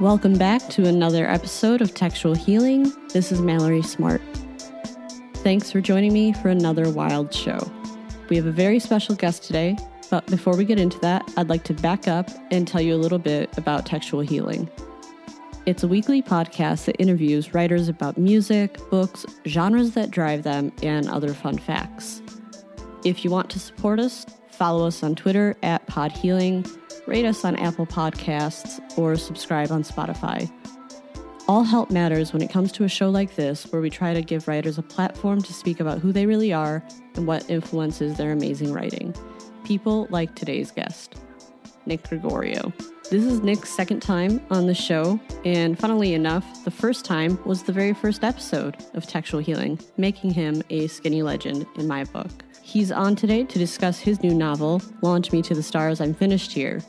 Welcome back to another episode of Textual Healing. This is Mallory Smart. Thanks for joining me for another wild show. We have a very special guest today, but before we get into that, I'd like to back up and tell you a little bit about Textual Healing. It's a weekly podcast that interviews writers about music, books, genres that drive them, and other fun facts. If you want to support us, follow us on Twitter at PodHealing rate us on Apple Podcasts, or subscribe on Spotify. All help matters when it comes to a show like this, where we try to give writers a platform to speak about who they really are and what influences their amazing writing. People like today's guest, Nick Gregorio. This is Nick's second time on the show, and funnily enough, the first time was the very first episode of Textual Healing, making him a skinny legend in my book. He's on today to discuss his new novel, Launch Me to the Stars, I'm Finished Here,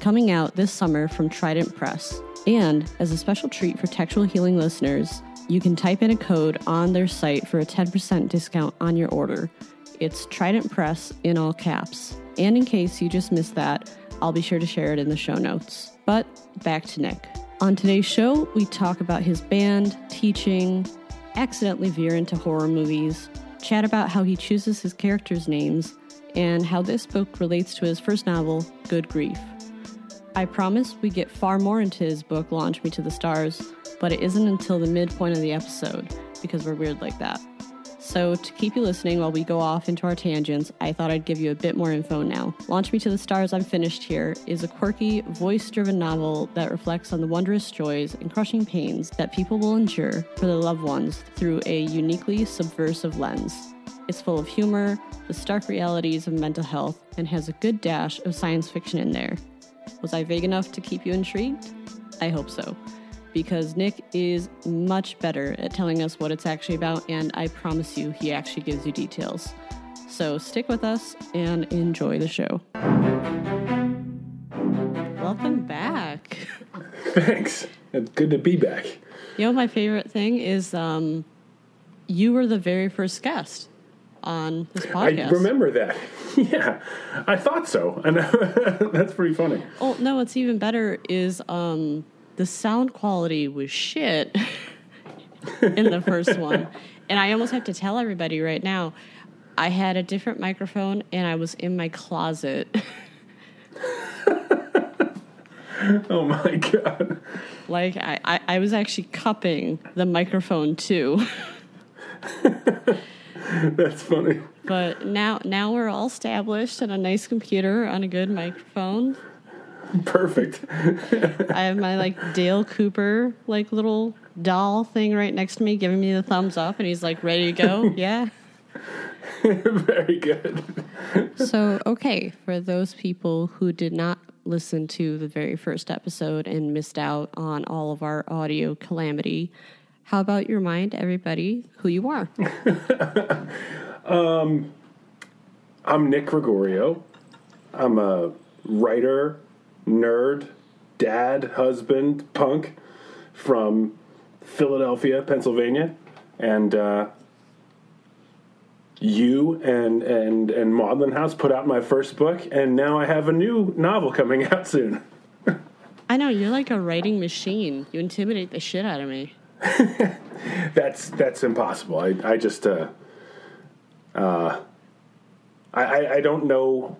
coming out this summer from Trident Press. And as a special treat for Textual Healing listeners, you can type in a code on their site for a 10% discount on your order. It's Trident Press in all caps. And in case you just missed that, I'll be sure to share it in the show notes. But back to Nick. On today's show, we talk about his band, teaching, accidentally veer into horror movies, chat about how he chooses his characters' names, and how this book relates to his first novel, Good Grief. I promise we get far more into his book, Launch Me to the Stars, but it isn't until the midpoint of the episode because we're weird like that. So, to keep you listening while we go off into our tangents, I thought I'd give you a bit more info now. Launch Me to the Stars, I'm Finished Here is a quirky, voice driven novel that reflects on the wondrous joys and crushing pains that people will endure for their loved ones through a uniquely subversive lens. It's full of humor, the stark realities of mental health, and has a good dash of science fiction in there. Was I vague enough to keep you intrigued? I hope so, because Nick is much better at telling us what it's actually about, and I promise you, he actually gives you details. So stick with us and enjoy the show. Welcome back. Thanks. It's good to be back. You know, my favorite thing is um, you were the very first guest on this podcast. I remember that. yeah, I thought so, and that's pretty funny. Oh no, what's even better is um, the sound quality was shit in the first one, and I almost have to tell everybody right now. I had a different microphone, and I was in my closet. oh my god! Like I, I, I was actually cupping the microphone too. That's funny. But now now we're all established and a nice computer on a good microphone. Perfect. I have my like Dale Cooper like little doll thing right next to me giving me the thumbs up and he's like ready to go. Yeah. Very good. so, okay, for those people who did not listen to the very first episode and missed out on all of our audio calamity, how about you remind everybody who you are? um, I'm Nick Gregorio. I'm a writer, nerd, dad, husband, punk from Philadelphia, Pennsylvania, and uh, you and and and Maudlin House put out my first book, and now I have a new novel coming out soon. I know you're like a writing machine. You intimidate the shit out of me. that's that's impossible. I I just uh, uh, I I don't know.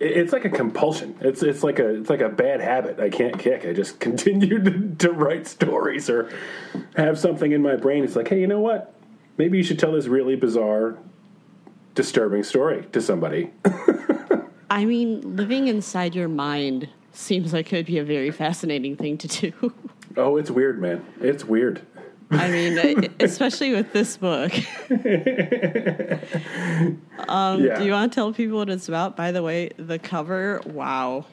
It's like a compulsion. It's it's like a it's like a bad habit. I can't kick. I just continue to, to write stories or have something in my brain. It's like, hey, you know what? Maybe you should tell this really bizarre, disturbing story to somebody. I mean, living inside your mind seems like it would be a very fascinating thing to do. Oh, it's weird, man. It's weird. I mean, especially with this book. um, yeah. Do you want to tell people what it's about? By the way, the cover, wow.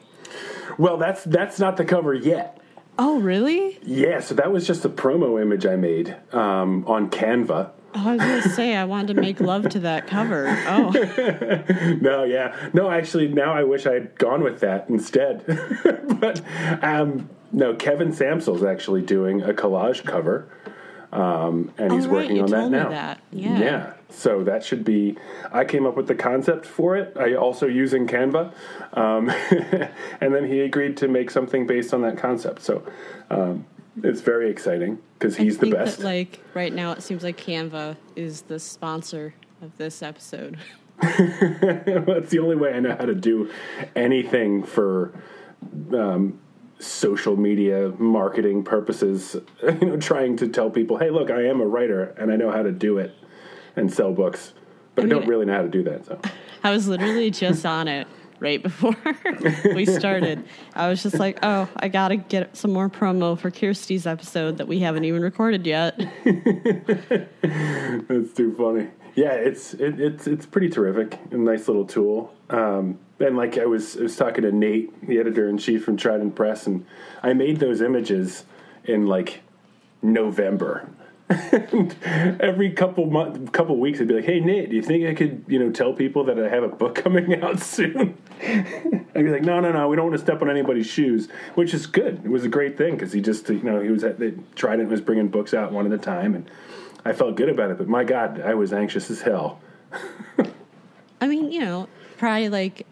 Well, that's that's not the cover yet. Oh, really? Yeah. So that was just a promo image I made um, on Canva. Oh, I was going to say I wanted to make love to that cover. Oh. no, yeah. No, actually now I wish I had gone with that instead. but um, no, Kevin Sampsell's actually doing a collage cover. Um, and he's oh, right. working you on that now. That. Yeah. Yeah. So that should be. I came up with the concept for it. I also using Canva, um, and then he agreed to make something based on that concept. So um, it's very exciting because he's I the best. That, like right now, it seems like Canva is the sponsor of this episode. That's the only way I know how to do anything for um, social media marketing purposes. You know, trying to tell people, "Hey, look, I am a writer and I know how to do it and sell books." But I, I mean- don't really know how to do that. So I was literally just on it right before we started. I was just like, oh, I got to get some more promo for Kirsty's episode that we haven't even recorded yet. That's too funny. Yeah, it's it, it's it's pretty terrific. A nice little tool. Um, and like I was I was talking to Nate, the editor in chief from Trident Press, and I made those images in like November. And every couple month, couple weeks, I'd be like, "Hey Nate, do you think I could, you know, tell people that I have a book coming out soon?" I'd be like, "No, no, no, we don't want to step on anybody's shoes," which is good. It was a great thing because he just, you know, he was at Trident was bringing books out one at a time, and I felt good about it. But my God, I was anxious as hell. I mean, you know, probably like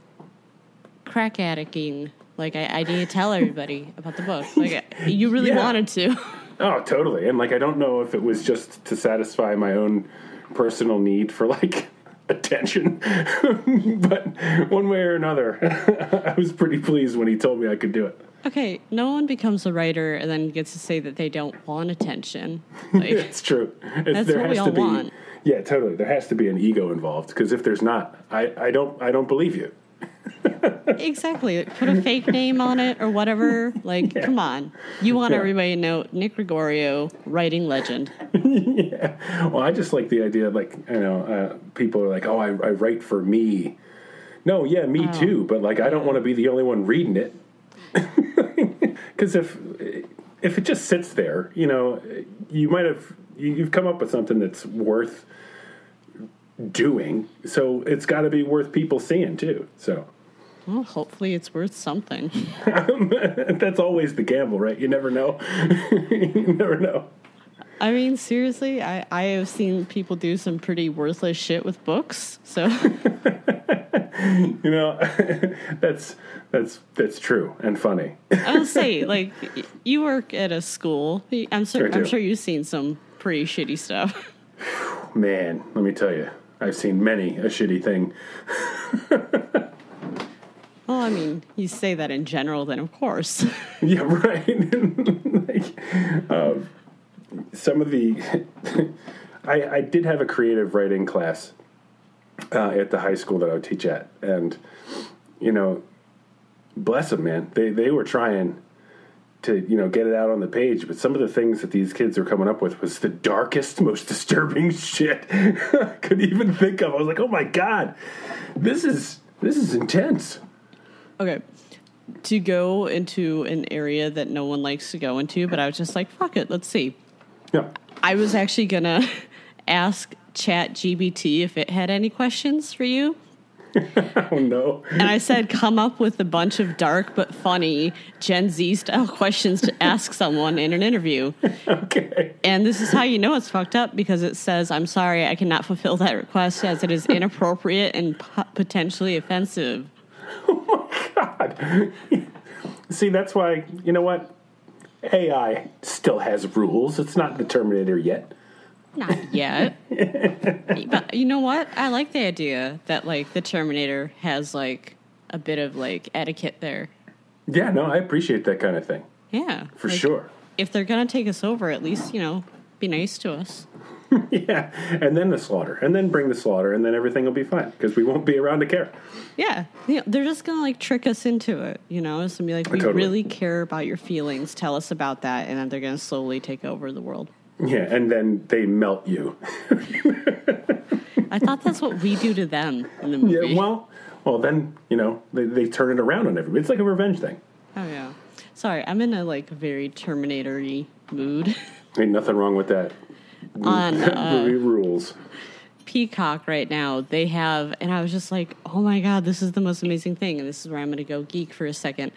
crack addicting. Like I, I need to tell everybody about the book. Like you really Yeah. wanted to. Oh, totally. And like, I don't know if it was just to satisfy my own personal need for like attention, but one way or another, I was pretty pleased when he told me I could do it. Okay, no one becomes a writer and then gets to say that they don't want attention. Like, It's true. It's, That's there what we has all to be, want. Yeah, totally. There has to be an ego involved because if there's not, I, I don't I don't believe you. exactly. Put a fake name on it or whatever. Like, come on. You want Yeah. everybody to know Nick Gregorio, writing legend. yeah. Well, I just like the idea of like you know uh, people are like, oh, I, I write for me. No, yeah, me Oh. too. But like, I don't want to be the only one reading it. Because if if it just sits there, you know, you might have you- you've come up with something that's worth doing. So it's got to be worth people seeing too. So Well, hopefully it's worth something. that's always the gamble, right? You never know. you never know. I mean, seriously, I, I have seen people do some pretty worthless shit with books. So, You know, that's that's that's true and funny. I'll say, like, you work at a school. I'm, sur- Sure. I'm sure you've seen some pretty shitty stuff. Man, let me tell you, I've seen many a shitty thing. Well, I mean, you say that in general, then of course. Yeah, right. like, um, some of the, I, I did have a creative writing class uh, at the high school that I would teach at, and you know, bless them, man. They they were trying to you know get it out on the page, but some of the things that these kids were coming up with was the darkest, most disturbing shit I could even think of. I was like, oh my god, this is this is intense. Okay. To go into an area that no one likes to go into, but I was just like, fuck it, let's see. Yeah. I was actually gonna ask Chat GPT if it had any questions for you. Oh no. And I said, come up with a bunch of dark but funny Gen Z style questions to ask someone in an interview. Okay. And this is how you know it's fucked up because it says, I'm sorry, I cannot fulfill that request as it is inappropriate and po- potentially offensive. Oh my god. See, that's why, you know what? AI still has rules. It's not the Terminator yet. Not yet. but you know what? I like the idea that like the Terminator has like a bit of like etiquette there. Yeah, no, I appreciate that kind of thing. Yeah. For like, sure. If they're gonna take us over, at least, you know, be nice to us. Yeah. And then the slaughter. And then bring the slaughter, and then everything will be fine because we won't be around to care. Yeah. You know, they're just gonna like trick us into it, you know? It's gonna be like, we Totally. really care about your feelings, tell us about that, and then they're gonna slowly take over the world. Yeah. And then they melt you. I thought that's what we do to them in the movie. Yeah. Well, well, then, you know, they, they turn it around on everybody. It's like a revenge thing. oh yeah. Sorry, I'm in a like very Terminator-y mood. Ain't nothing wrong with that. On uh, Movie rules. Peacock right now, they have, and I was just like, oh my God, this is the most amazing thing. And this is where I'm going to go geek for a second.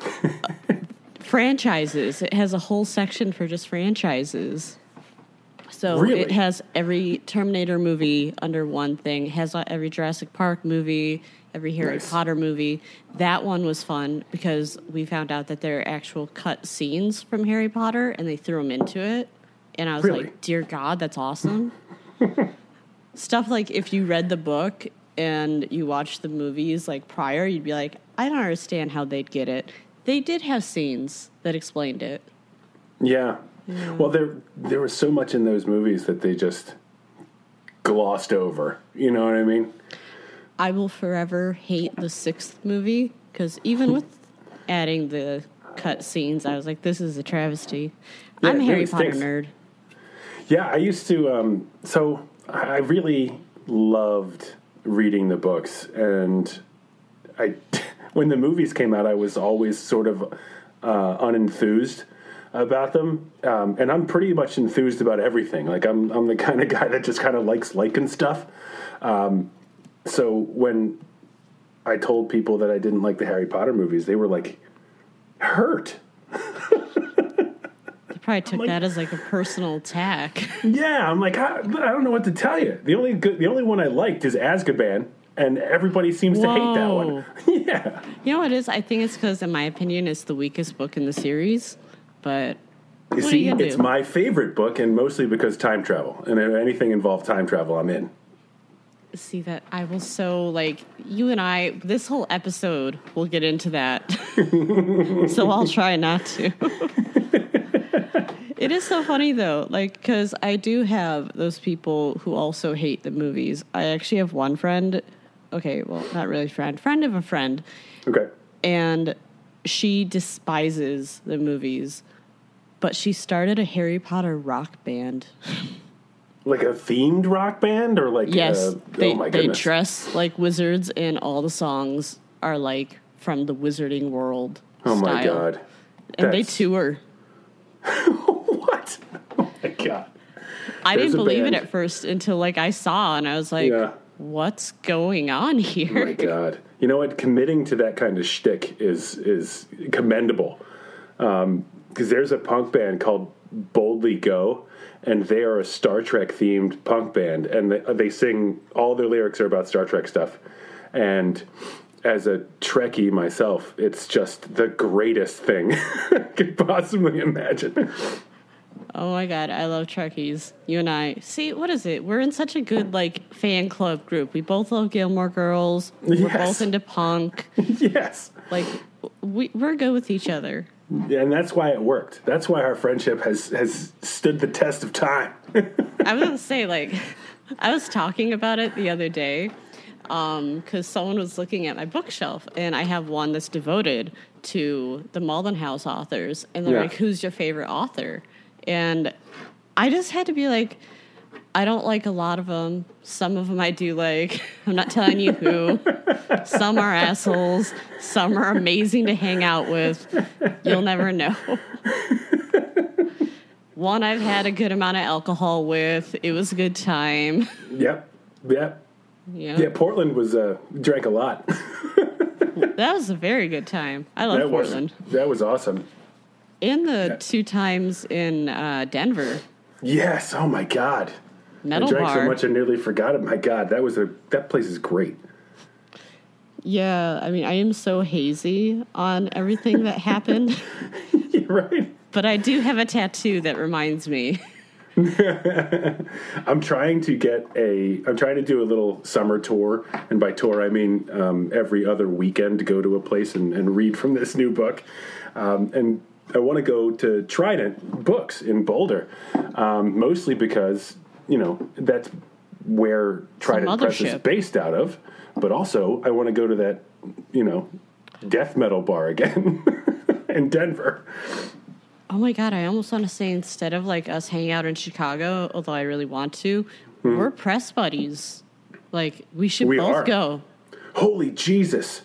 franchises. It has a whole section for just franchises. So Really? it has every Terminator movie under one thing. It has every Jurassic Park movie, every Harry Nice. Potter movie. That one was fun because we found out that there are actual cut scenes from Harry Potter, and they threw them into it. And I was Really? like, "Dear God, that's awesome!" Stuff like if you read the book and you watched the movies like prior, you'd be like, "I don't understand how they'd get it." They did have scenes that explained it. Yeah. Well, there there was so much in those movies that they just glossed over. You know what I mean? I will forever hate the sixth movie because even with adding the cut scenes, I was like, this is a travesty. Yeah, I'm a Harry Potter stinks. nerd. Yeah, I used to. Um, so I really loved reading the books, and I when the movies came out, I was always sort of uh, unenthused about them. Um, and I'm pretty much enthused about everything. Like I'm I'm the kind of guy that just kind of likes liking stuff. Um, so when I told people that I didn't like the Harry Potter movies, they were like hurt. Probably took like- that as like a personal attack. Yeah, I'm like, I, I don't know what to tell you. The only good, the only one I liked is Azkaban, and everybody seems to hate that one. yeah, you know what it is? I think it's because, in my opinion, it's the weakest book in the series. But you see, you it's do? my favorite book, and mostly because time travel, and if anything involved time travel, I'm in. see that I will so like you and I. This whole episode, we'll get into that. so I'll try not to. It is so funny though, like because I do have those people who also hate the movies. I actually have one friend. Okay, well, not really friend, friend of a friend, Okay, and she despises the movies, but she started a Harry Potter rock band. like a themed rock band, or like Yes, uh, they oh my they dress like wizards, and all the songs are like from the Wizarding World. oh my god, And they That's- tour. what? Oh my god, I didn't believe it at first until like I saw and I was like, Yeah. "What's going on oh here?" my god. You know what? Committing to that kind of shtick is is commendable. Um, because there's a punk band called Boldly Go, and they are a Star Trek themed punk band, and they, they sing all their lyrics are about Star Trek stuff. And as a Trekkie myself, it's just the greatest thing I could possibly imagine. Oh my god, I love Trekkies. You and I. See, what is it? We're in such a good like fan club group. We both love Gilmore Girls. We're both into punk. yes. Like we we're good with each other. And that's why it worked. That's why our friendship has, has stood the test of time. I was gonna say like I was talking about it the other day um, because someone was looking at my bookshelf and I have one that's devoted to the Maudlin House authors and they're Yeah. like, "Who's your favorite author?" And I just had to be like, I don't like a lot of them. Some of them I do like. I'm not telling you who. Some are assholes. Some are amazing to hang out with. You'll never know. One I've had a good amount of alcohol with. It was a good time. yep. Yep. Yeah. Yeah, Portland was uh, drank a lot. That was a very good time. I love Portland. was that was awesome. And the two times in uh, Denver. Yes. Oh my god. Metal I drank bar. so much I nearly forgot it. My god, that was a that place is great. Yeah, I mean, I am so hazy on everything that happened, right. but I do have a tattoo that reminds me. I'm trying to get a. I'm trying to do a little summer tour, and by tour I mean um, every other weekend to go to a place and, and read from this new book. Um, and I want to go to Trident Books in Boulder, um, mostly because you know that's where Trident Press is based out of. But also, I want to go to that you know death metal bar again in Denver. Oh my god, I almost want to say instead of like us hanging out in Chicago, although I really want to, we're press buddies. Like we should. We both are. go. Holy Jesus!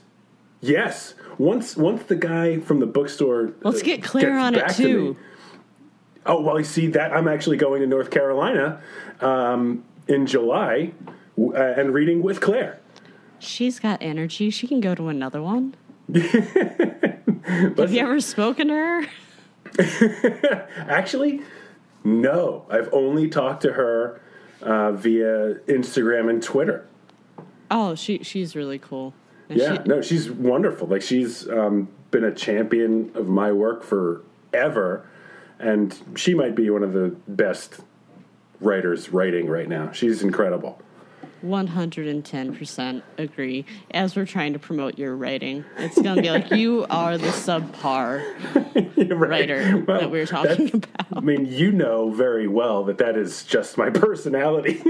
Yes. Once once the guy from the bookstore Let's uh, get Claire gets on it to too. me- oh well, you see that I'm actually going to North Carolina um, in July uh, and reading with Claire. She's got energy. She can go to another one. Have you ever spoken to her? Actually, No, I've only talked to her uh, via Instagram and Twitter. Oh, she she's really cool. Yeah, she- no, she's wonderful. Like she's um, been a champion of my work forever, and she might be one of the best writers writing right now. She's incredible. 110% agree. As we're trying to promote your writing, it's going to be like you are the subpar Right. writer Well, that we were talking that's- I mean, you know very well that that is just my personality.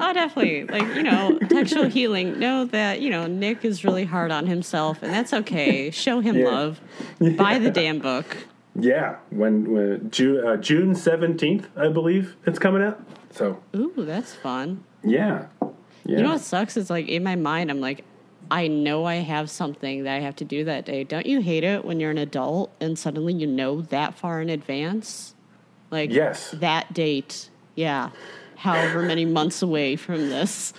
Oh, definitely. Like, you know, textual healing. Know that, you know, Nick is really hard on himself, and that's okay. Show him Yeah. love. Buy the damn book. yeah, when, when June uh, June seventeenth, I believe it's coming out. So Ooh, that's fun. Yeah, yeah. You know what sucks is like in my mind, I'm like, I know I have something that I have to do that day. Don't you hate it when you're an adult and suddenly you know that far in advance? Like, Yes. that date, yeah, however many months away from this.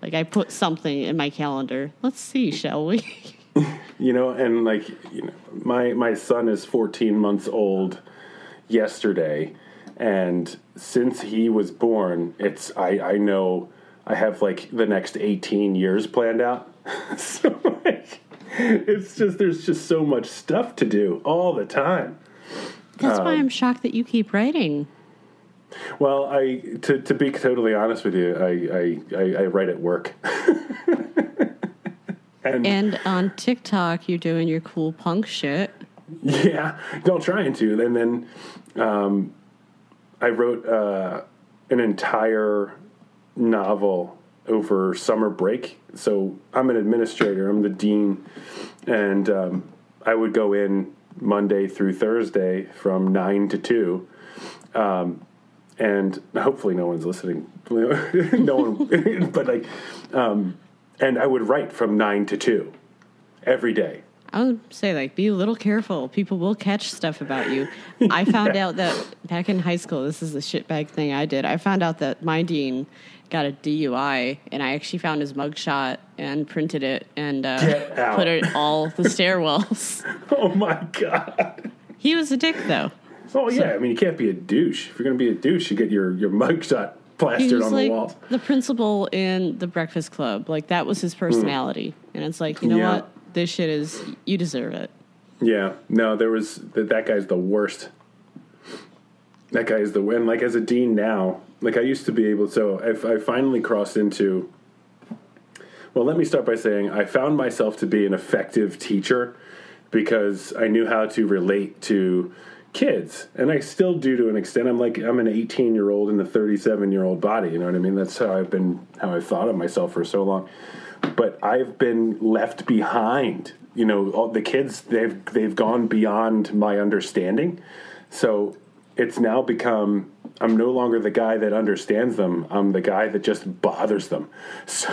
Like, I put something in my calendar. Let's see, shall we? you know and like you know my my son is 14 months old yesterday and since he was born it's i i know i have like the next 18 years planned out so like it's just there's just so much stuff to do all the time That's Um, why I'm shocked that you keep writing. well i to to be totally honest with you i i i, I write at work and And on TikTok, you're doing your cool punk shit. Yeah, don't trying to. And then um, I wrote uh, an entire novel over summer break. So I'm an administrator. I'm the dean, and um, I would go in Monday through Thursday from nine to two. Um, and hopefully no one's listening. no one, but like, um, and I would write from nine to two every day. I would say, like, be a little careful. People will catch stuff about you. I found out that back in high school, this is the shitbag thing I did. I found out that my dean got a DUI, and I actually found his mugshot and printed it and uh, put it all the stairwells. Oh my god. he was a dick, though. Oh yeah, I mean you can't be a douche. If you're gonna be a douche, you get your your mugshot plastered on like the walls. the principal in the Breakfast Club. Like that was his personality, and it's like, you know Yeah. what? This shit is you deserve it. Yeah, no, there was that, that guy's the worst. That guy is the and like as a dean now, like I used to be able. So if I finally crossed into. Well, let me start by saying I found myself to be an effective teacher because I knew how to relate to kids, and I still do to an extent. I'm like I'm an 18 year old in a 37 year old body. You know what I mean? That's how I've been, how I've thought of myself for so long. But I've been left behind. You know, all the kids they've they've gone beyond my understanding. So it's now become I'm no longer the guy that understands them. I'm the guy that just bothers them. So,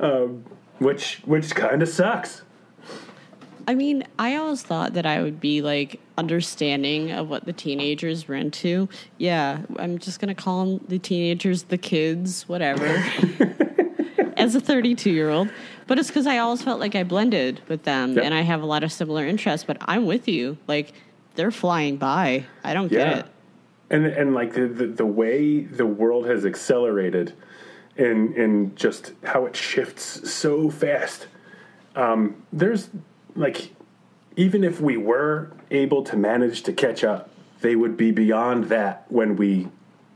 um, which which kind of sucks. I mean, I always thought that I would be like understanding of what the teenagers were into. Yeah, I'm just gonna call them the teenagers, the kids, whatever. As a 32 year old, but it's because I always felt like I blended with them, Yep. and I have a lot of similar interests. But I'm with you, like they're flying by. I don't get it. and and like the, the the way the world has accelerated and in just how it shifts so fast um there's like even if we were able to manage to catch up they would be beyond that when we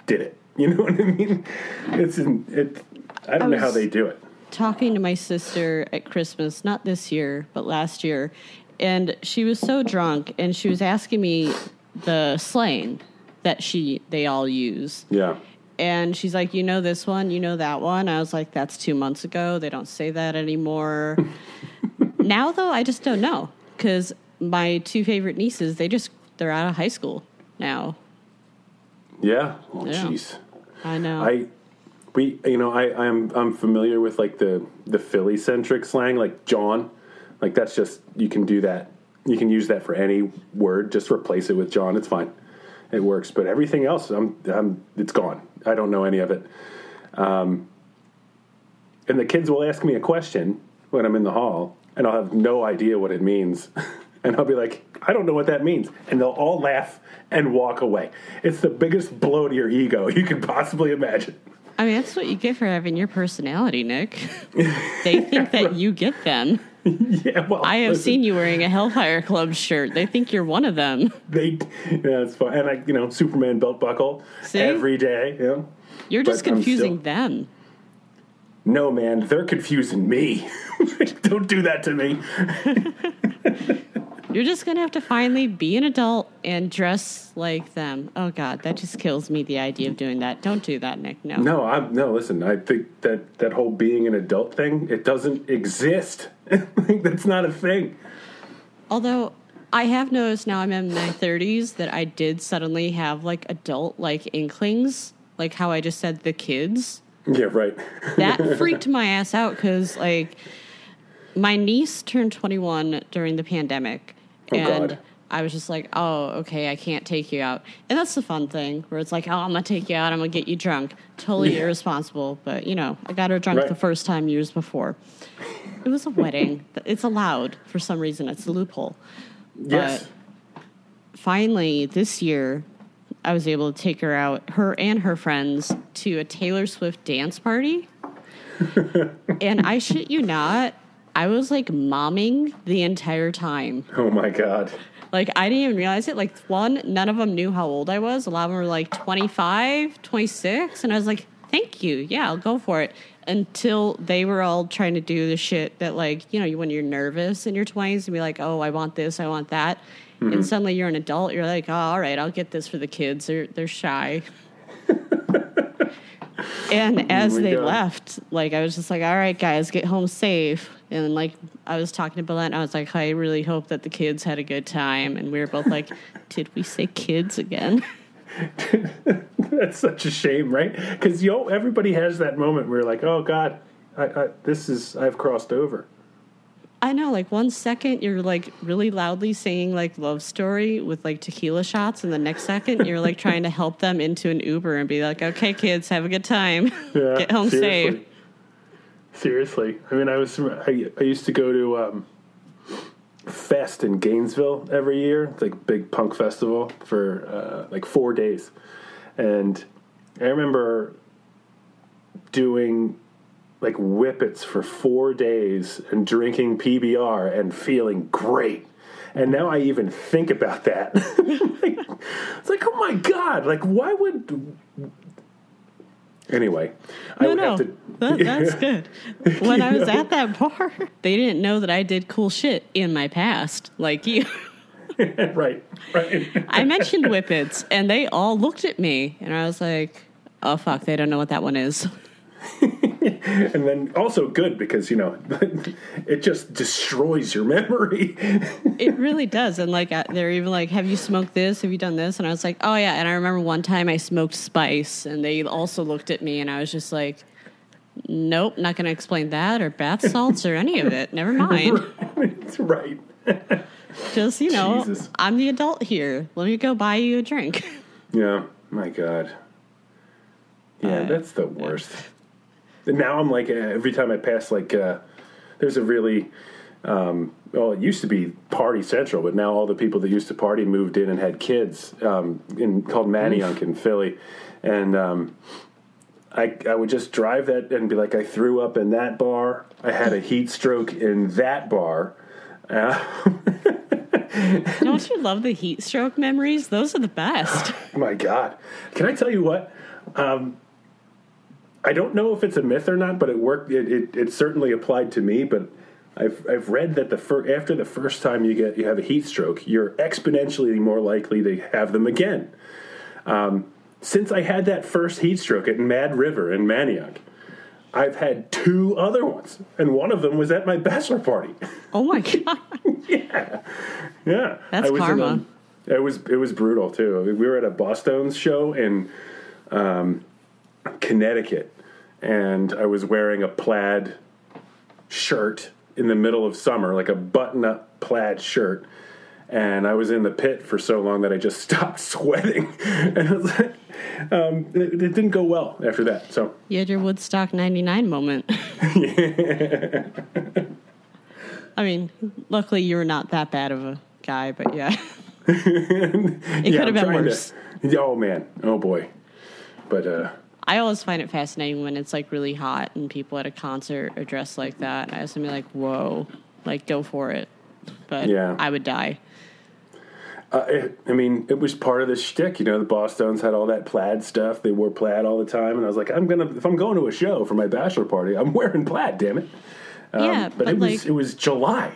did it you know what i mean it's it i don't I know how they do it talking to my sister at Christmas, not this year, but last year, and she was so drunk and she was asking me the slang that she they all use. yeah And she's like, "You know this one, you know that one." I was like, "That's 2 months ago. They don't say that anymore." now though, I just don't know cuz my two favorite nieces, they just they're out of high school now. yeah. Oh Yeah. jeez. I know. I we you know I I'm I'm familiar with like the the Philly centric slang like John. Like that's just you can do that. You can use that for any word. Just replace it with John. It's fine. It works. But everything else I'm I'm it's gone. I don't know any of it. Um and the kids will ask me a question when I'm in the hall and I'll have no idea what it means And I'll be like, I don't know what that means. And they'll all laugh and walk away. It's the biggest blow to your ego you could possibly imagine. I mean, that's what you get for having your personality, Nick. they think that you get them. yeah, well, I have listen, seen you wearing a Hellfire Club shirt. They think you're one of them. They, yeah, it's fun. And I, you know, Superman belt buckle See? every day. You know? You're just But confusing still- them. No, man, they're confusing me. don't do that to me. You're just gonna have to finally be an adult and dress like them. Oh God, that just kills me. The idea of doing that. Don't do that, Nick. No. No, I'm no. Listen, I think that that whole being an adult thing it doesn't exist. Like, That's not a thing. Although I have noticed now I'm in my 30s that I did suddenly have like adult like inklings, like how I just said the kids. Yeah, right. That freaked my ass out because like my niece turned 21 during the pandemic, Oh, and God. I was just like, oh, okay, I can't take you out, and that's the fun thing where it's like, oh, I'm gonna take you out, I'm gonna get you drunk, totally Yeah. irresponsible, but you know, I got her drunk Right. the first time years before. It was a wedding. It's allowed for some reason. It's a loophole. yes. finally this year I was able to take her out, her and her friends, to a Taylor Swift dance party. and I shit you not, I was like momming the entire time. Oh my god. Like I didn't even realize it. Like one, none of them knew how old I was. A lot of them were like 25, 26, and I was like, "Thank you. Yeah, I'll go for it." Until they were all trying to do the shit that like, you know, when you're nervous in your 20s and be like, "Oh, I want this, I want that." And mm-hmm. suddenly you're an adult, you're like, "Oh, all right, I'll get this for the kids. They're they're shy." and as they God. left, like I was just like, "All right, guys, get home safe." And like I was talking to Belen, I was like, "I really hope that the kids had a good time." And we were both like, "Did we say kids again?" That's such a shame, right? Because know, everybody has that moment where you're like, oh god, I, I, this is I've crossed over. I know, like one second you're like really loudly singing like love story with like tequila shots, and the next second you're like trying to help them into an Uber and be like, "Okay, kids, have a good time, Yeah, get home seriously. safe." Seriously, I mean, I was I, I used to go to um, Fest in Gainesville every year. It's like big punk festival for uh, like four days, and I remember doing like whippets for four days and drinking PBR and feeling great. And now I even think about that. like, it's like, oh my god! Like, why would? Anyway, I No, would no, have to. that, that's good. When I was at that bar, they didn't know that I did cool shit in my past, like you. right, right. I mentioned whippets, and they all looked at me, and I was like, "Oh fuck, they don't know what that one is." and then also good because you know it just destroys your memory. It really does, and like they're even like, "Have you smoked this? Have you done this?" And I was like, "Oh yeah." And I remember one time I smoked spice, and they also looked at me, and I was just like, "Nope, not going to explain that or bath salts or any of it. Never mind. It's right. Just you know, Jesus. I'm the adult here. Let me go buy you a drink." Yeah. My God. Yeah, Uh, that's the worst. And now I'm like uh, every time I pass like uh, there's a really um, well it used to be Party Central, but now all the people that used to party moved in and had kids um, in called Manayunk in Philly, and um, I I would just drive that and be like I threw up in that bar. I had a heat stroke in that bar. Uh, Don't you love the heat stroke memories? Those are the best. Oh My God, can I tell you what? Um, I don't know if it's a myth or not, but it worked. It, it, it certainly applied to me. But I've I've read that the fir- after the first time you get you have a heat stroke, you're exponentially more likely to have them again. Um, since I had that first heat stroke at Mad River in Manayunk, I've had two other ones, and one of them was at my bachelor party. Oh my god. yeah, yeah. That's I karma. A, it was it was brutal too. We were at a Bosstones show in um, Connecticut, and I was wearing a plaid shirt in the middle of summer, like a button-up plaid shirt. And I was in the pit for so long that I just stopped sweating, and like, um, it, it didn't go well after that. So You had your Woodstock 99 moment. I mean, luckily you were not that bad of a guy, but yeah, it could have been worse. To, oh man, oh boy. But uh, I always find it fascinating when it's like really hot and people at a concert are dressed like that. I gonna be like, whoa, like go for it. But Yeah. I would die. uh, it, I mean, it was part of the shtick. You know, the Bosstones had all that plaid stuff. They wore plaid all the time, and I was like, I'm gonna if I'm going to a show for my bachelor party, I'm wearing plaid. Damn it. Um, yeah, but, but, it was it was July.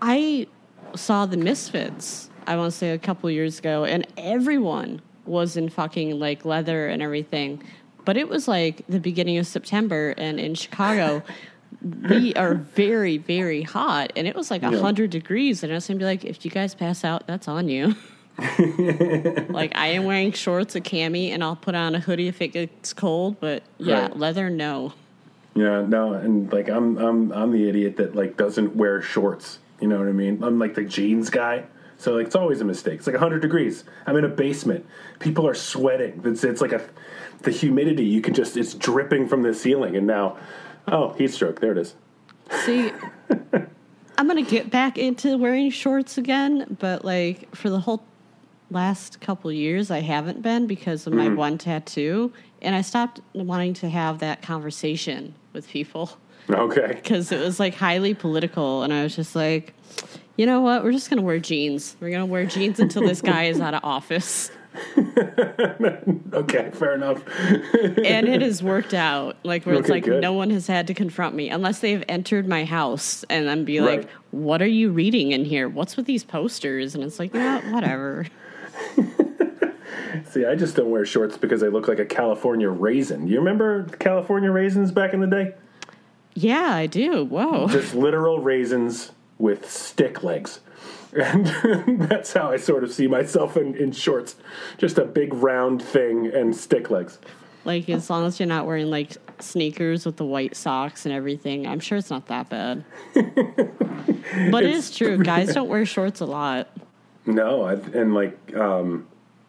I saw the Misfits. I want to say a couple years ago, and everyone was in fucking like leather and everything. But it was like the beginning of September, and in Chicago, we are very, very hot, and it was like a Yeah. hundred degrees. And I was gonna be like, if you guys pass out, that's on you. like I am wearing shorts, a cami, and I'll put on a hoodie if it gets cold. But yeah, Right. leather, no. Yeah, no, and like I'm I'm I'm the idiot that like doesn't wear shorts. You know what I mean? I'm like the jeans guy. So like it's always a mistake. It's like 100 degrees. I'm in a basement. People are sweating. It's it's like a the humidity. You can just it's dripping from the ceiling. And now, oh, heat stroke. There it is. See, I'm gonna get back into wearing shorts again, but like for the whole last couple years, I haven't been because of my mm-hmm. one tattoo, and I stopped wanting to have that conversation with people Okay. because it was like highly political, and I was just like, you know what? We're just gonna wear jeans. We're gonna wear jeans until this guy is out of office, Okay. Fair enough. and it has worked out. Like where it's like good. no one has had to confront me unless they've entered my house and then be like, Right. "What are you reading in here? What's with these posters?" And it's like, yeah, whatever. See, I just don't wear shorts because I look like a California raisin. You remember California raisins back in the day? Yeah, I do. Whoa. just literal raisins with stick legs. And that's how I sort of see myself in, in shorts. Just a big round thing and stick legs. Like as long as you're not wearing like sneakers with the white socks and everything, I'm sure it's not that bad. but it is true. Guys don't wear shorts a lot. No, I, and like, um,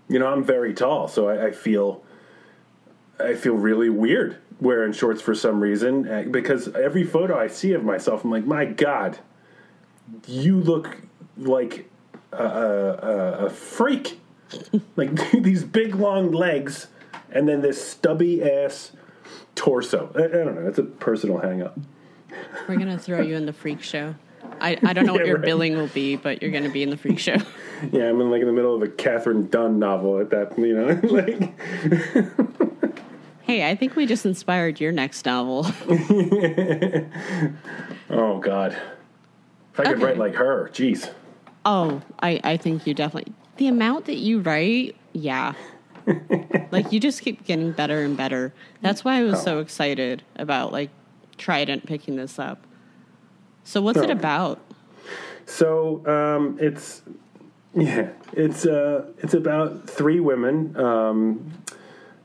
you know, I'm very tall, so I, I feel, I feel really weird wearing shorts for some reason eh, because every photo I see of myself, I'm like, my God, you look like a, a, a- freak. like these big long legs and then this stubby ass torso. I, I don't know. It's a personal hang up. We're gonna throw you in the freak show. I, I don't know what your right. billing will be, but you're gonna be in the freak show. Yeah, I'm in like in the middle of a Katherine Dunn novel at that, you know, like Hey, I think we just inspired your next novel. Oh God! If I could Okay. write like her, jeez. Oh, I, I think you definitely the amount that you write, yeah. like you just keep getting better and better. That's why I was so Oh. excited about like Trident picking this up. So what's it about? So um, it's yeah, it's uh, it's about three women. Um,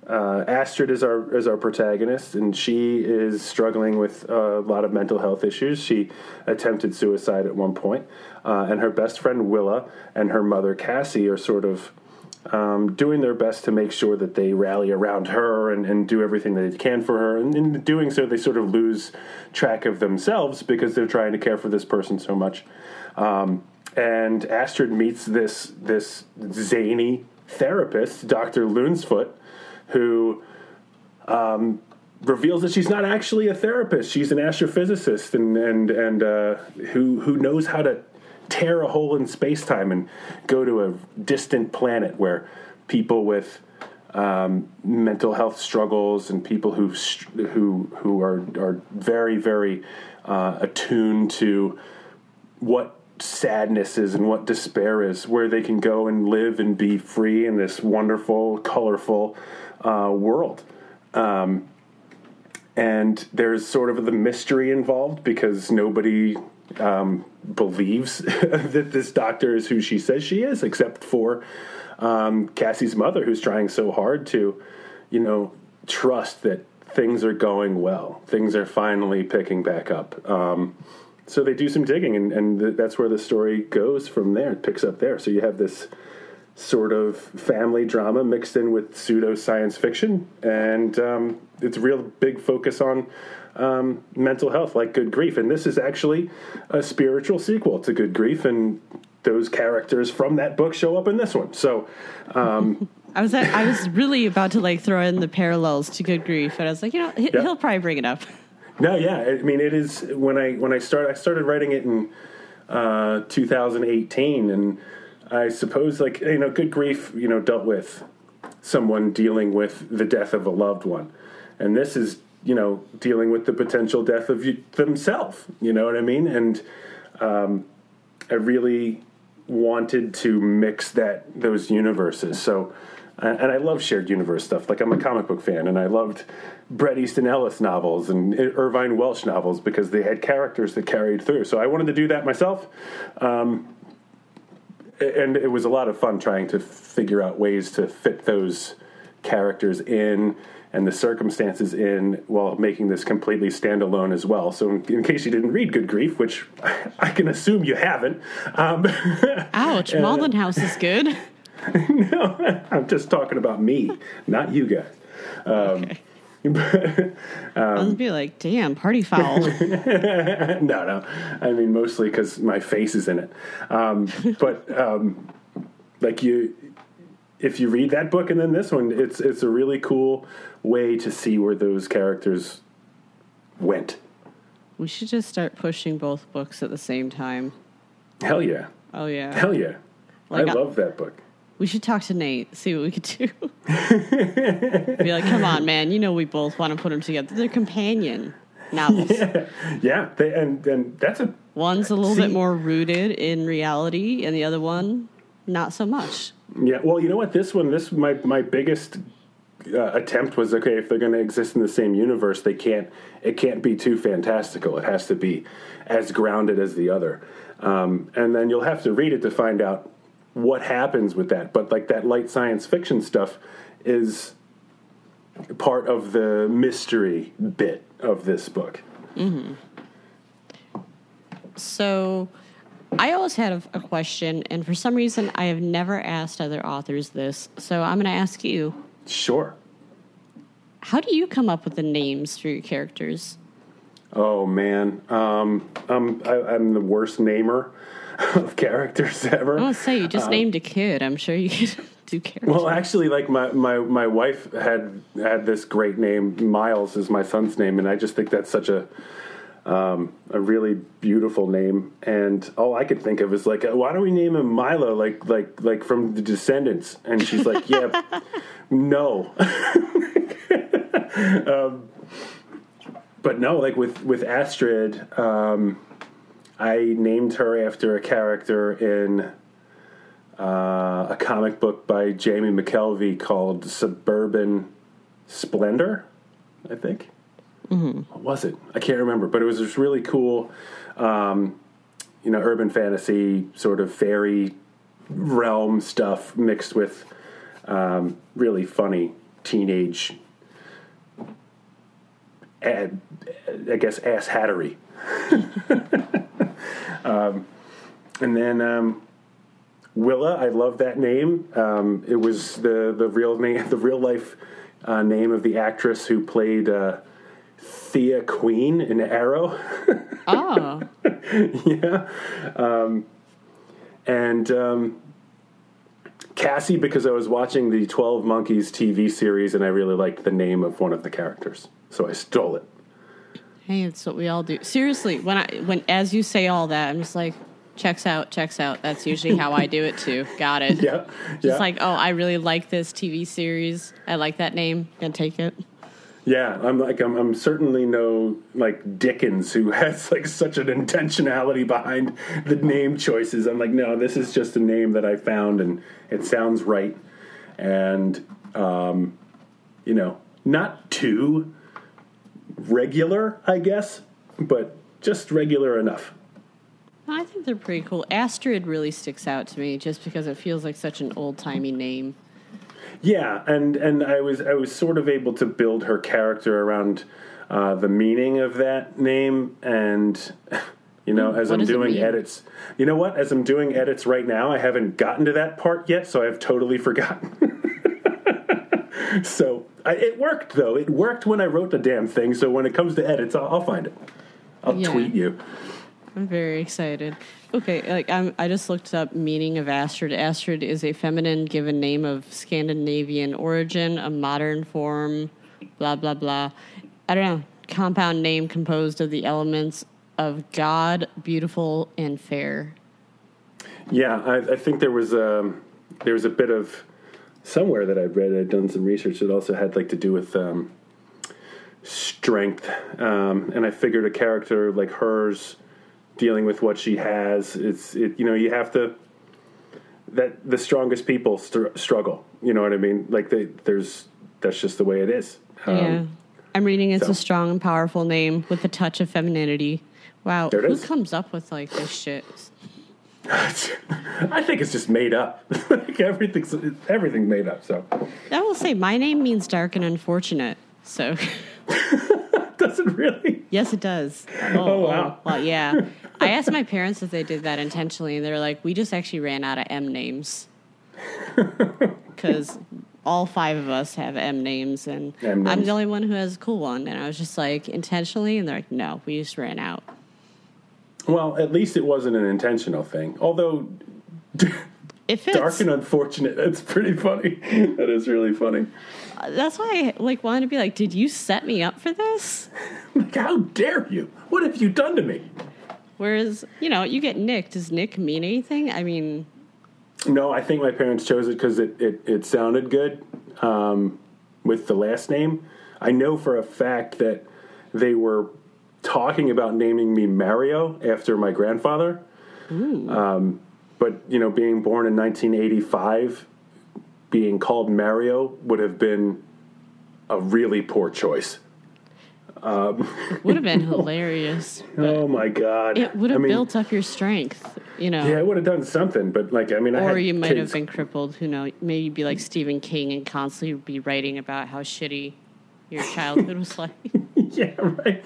uh, Astrid is our is our protagonist, and she is struggling with a lot of mental health issues. She attempted suicide at one point, uh, and her best friend Willa and her mother Cassie are sort of um, doing their best to make sure that they rally around her and, and do everything that they can for her. And in doing so, they sort of lose track of themselves because they're trying to care for this person so much. Um, and Astrid meets this this zany therapist, Dr. Loonsfoot, who um, reveals that she's not actually a therapist. She's an astrophysicist and and and uh, who who knows how to tear a hole in space time and go to a distant planet where people with um, mental health struggles and people who who who are are very very uh, attuned to what sadness is and what despair is, where they can go and live and be free in this wonderful, colorful uh, world. Um, and there's sort of the mystery involved because nobody um, believes that this doctor is who she says she is, except for um, Cassie's mother, who's trying so hard to, you know, trust that things are going well, things are finally picking back up. Um, so they do some digging, and, and th- that's where the story goes from there. It picks up there. So you have this sort of family drama mixed in with pseudo science fiction, and um, it's a real big focus on um, mental health, like Good Grief. And this is actually a spiritual sequel to Good Grief, and those characters from that book show up in this one. So, um, I was at, I was really about to like throw in the parallels to Good Grief, and I was like, you know, he, will probably bring it up. no, yeah, I mean, it is when I when I start I started writing it in uh, 2018, and I suppose like you know, good grief, you know, dealt with someone dealing with the death of a loved one, and this is you know dealing with the potential death of you, themselves. You know what I mean? And um, I really wanted to mix that those universes. So, and I love shared universe stuff. Like I'm a comic book fan, and I loved Bret Easton Ellis novels and Irvine Welsh novels because they had characters that carried through. So I wanted to do that myself. Um, and it was a lot of fun trying to figure out ways to fit those characters in and the circumstances in while making this completely standalone as well. So, in, in case you didn't read Good Grief, which I can assume you haven't, um, Ouch, Maudlin House is good. no, I'm just talking about me, not you guys. okay. I was be like, damn, party foul. no, no. I mean, mostly because my face is in it. Um, but um, like you, if you read that book and then this one, it's it's a really cool way to see where those characters went. we should just start pushing both books at the same time. Hell yeah, Oh yeah. hell yeah. Like, I- love that book. We should talk to Nate, see what we could do. Be like, come on, man. You know we both want to put them together. They're companion novels. Yeah, they, and and that's a One's a little See- bit more rooted in reality, and the other one, not so much. Yeah, well, you know what? This one, this my my biggest uh, attempt was okay. If they're going to exist in the same universe, they can't. It can't be too fantastical. It has to be as grounded as the other. Um, and then you'll have to read it to find out what happens with that. But like that light science fiction stuff is part of the mystery bit of this book. So, I always had a, a question, and for some reason, I have never asked other authors this. So, I'm going to ask you Sure. how do you come up with the names for your characters? Oh man, um, um, I, I'm the worst namer of characters ever. I want to say you just named a kid. I'm sure you could do characters. Well, actually, like my, my, my wife had had this great name. Miles is my son's name, and I just think that's such a um, a really beautiful name. And all I could think of is like, why don't we name him Milo, like like like from the Descendents? And she's like, yeah, no. um, but no, like with with Astrid, um, I named her after a character in uh, a comic book by Jamie McKelvie called Suburban Splendor, I think. Mm-hmm. What was it? I can't remember, but it was this really cool, um, you know, urban fantasy sort of fairy realm stuff mixed with um, really funny teenage, ad, I guess, ass hattery. and then um, Willa, I love that name. Um, it was the the real name, the real life uh, name of the actress who played uh, Thea Queen in Arrow. oh, yeah, um, and um, Cassie because I was watching the Twelve Monkeys TV series and I really liked the name of one of the characters, so I stole it. hey, it's what we all do. Seriously, when I when as you say all that, I'm just like, checks out, checks out. That's usually how I do it too. Got it. Yeah, Just yeah. like, oh, I really like this TV series. I like that name. Gonna take it. Yeah, I'm like I'm, I'm certainly no like Dickens who has like such an intentionality behind the name choices. I'm like, no, this is just a name that I found and it sounds right, and um, you know, not too regular, I guess, but just regular enough. I think they're pretty cool. Astrid really sticks out to me just because it feels like such an old timey name. Yeah, and and I was I was sort of able to build her character around uh, the meaning of that name, and you know, as what I'm doing edits, you know what? As I'm doing edits right now, I haven't gotten to that part yet, so I've totally forgotten. so I, it worked though. It worked when I wrote the damn thing. So when it comes to edits, I'll, I'll find it. I'll Yeah. tweet you. I'm very excited. Okay, like I'm, I just looked up meaning of Astrid. Astrid is a feminine given name of Scandinavian origin, a modern form, blah blah blah. I don't know. Compound name composed of the elements of God, beautiful, and fair. Yeah, I, I think there was um, there was a bit of somewhere that I read. I'd done some research that also had like to do with um, strength, um, and I figured a character like hers dealing with what she has. It's it, you know you have to that the strongest people str- struggle. You know what I mean? Like they, there's that's just the way it is. Um, yeah, I'm reading it's so- a strong and powerful name with a touch of femininity. Wow, who is. comes up with like this shit? I think it's just made up. like everything's everything's made up. So I will say my name means dark and unfortunate. So does it really? yes, it does. Oh, wow. well, yeah. I asked my parents if they did that intentionally, and they're like, "We just actually ran out of M names because all five of us have M names, and I'm the only one who has a cool one." And I was just like, intentionally, and they're like, "No, we just ran out." Well, at least it wasn't an intentional thing. Although It fits. dark and unfortunate, that's pretty funny. that is really funny. That's why I like wanted to be like, "Did you set me up for this?" Like, how dare you? What have you done to me? Whereas, you know, you get Nick. Does Nick mean anything? I mean, No, I think my parents chose it because it, it, it sounded good um, with the last name. I know for a fact that they were talking about naming me Mario after my grandfather. Um, but, you know, being born in 1985, being called Mario would have been a really poor choice. would have been hilarious. Oh my God. It would I have mean, built up your strength, you know. Yeah, it would have done something, but like, I mean, I or you might kids- have been crippled. Who knows? Maybe be like Stephen King and constantly be writing about how shitty your childhood was like. yeah, right.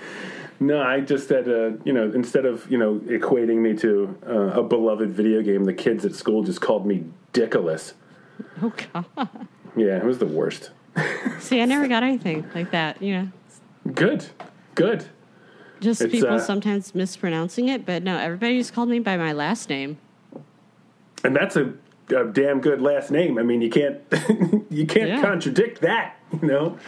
No, I just had to, you know, instead of, you know, equating me to uh, a beloved video game, the kids at school just called me Dickolas. oh God! Yeah, it was the worst. See, I never got anything like that. You know, Good. Good. just It's, people uh, sometimes mispronouncing it. But no, everybody just called me by my last name. And that's a, a damn good last name. I mean, you can't you can't Yeah. contradict that, you know.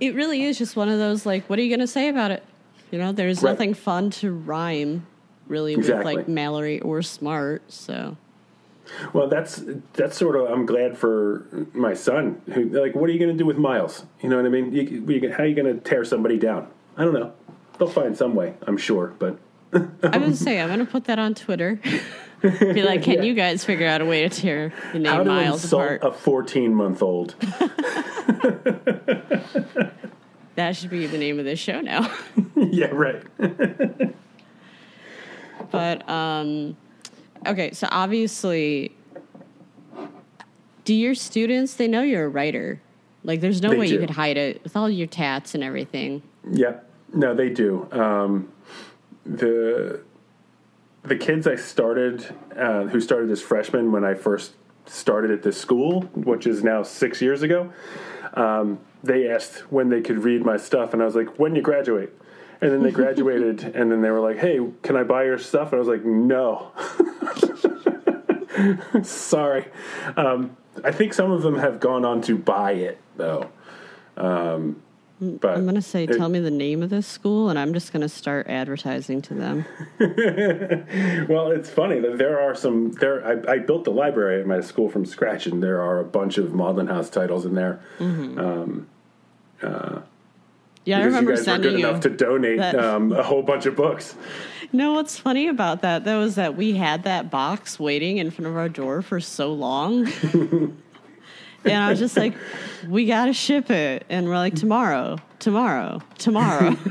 It really is just one of those like, what are you going to say about it? You know, there's Right. nothing fun to rhyme really Exactly. with like Mallory or Smart. So Well, that's that's sort of. I'm glad for my son. Who like, what are you going to do with Miles? You know what I mean? You, you, how are you going to tear somebody down? I don't know. They'll find some way, I'm sure. But I was gonna say I'm gonna put that on Twitter. Be like, can Yeah. you guys figure out a way to tear the name how to Miles insult apart? a 14 month old? That should be the name of this show now. yeah, right. but um, okay, so obviously, do your students? They know you're a writer. Like, there's no They way you could hide it with all your tats and everything. Yep. No, they do. Um, the the kids I started, uh, who started as freshmen when I first started at this school, which is now six years ago, um, they asked when they could read my stuff, and I was like, "When you graduate." And then they graduated, and then they were like, "Hey, can I buy your stuff?" And I was like, "No." Sorry. Um, I think some of them have gone on to buy it, though. Um, but I'm gonna say, it- tell me the name of this school, and I'm just gonna start advertising to them. Well, it's funny that there are some there. I, I built the library at my school from scratch, and there are a bunch of Maudlin House titles in there. Yeah, I remember you guys were good you. enough to donate that- um, a whole bunch of books. No, what's funny about that though is that we had that box waiting in front of our door for so long. and I was just like, we gotta ship it. And we're like, tomorrow, tomorrow, tomorrow.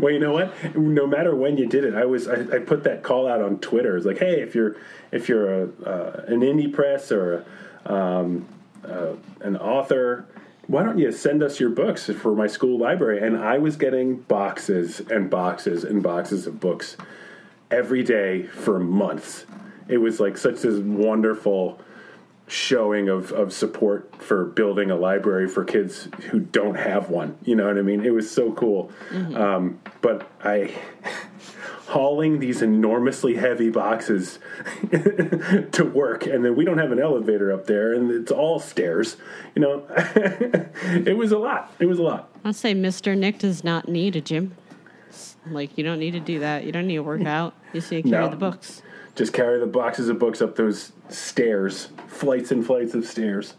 Well, you know what? No matter when you did it, I was I, I put that call out on Twitter. It's like, hey, if you're if you're a, uh, an indie press or a, um, uh, an author, why don't you send us your books for my school library? And I was getting boxes and boxes and boxes of books every day for months. It was like such this wonderful showing of, of support for building a library for kids who don't have one. You know what I mean? It was so cool. Um, but I hauling these enormously heavy boxes to work and then we don't have an elevator up there and it's all stairs you know it was a lot it was a lot I'll say Mr. Nick does not need a gym. Like you don't need to do that. You don't need to work out. You to carry No. the books. just carry the boxes of books up those stairs flights and flights of stairs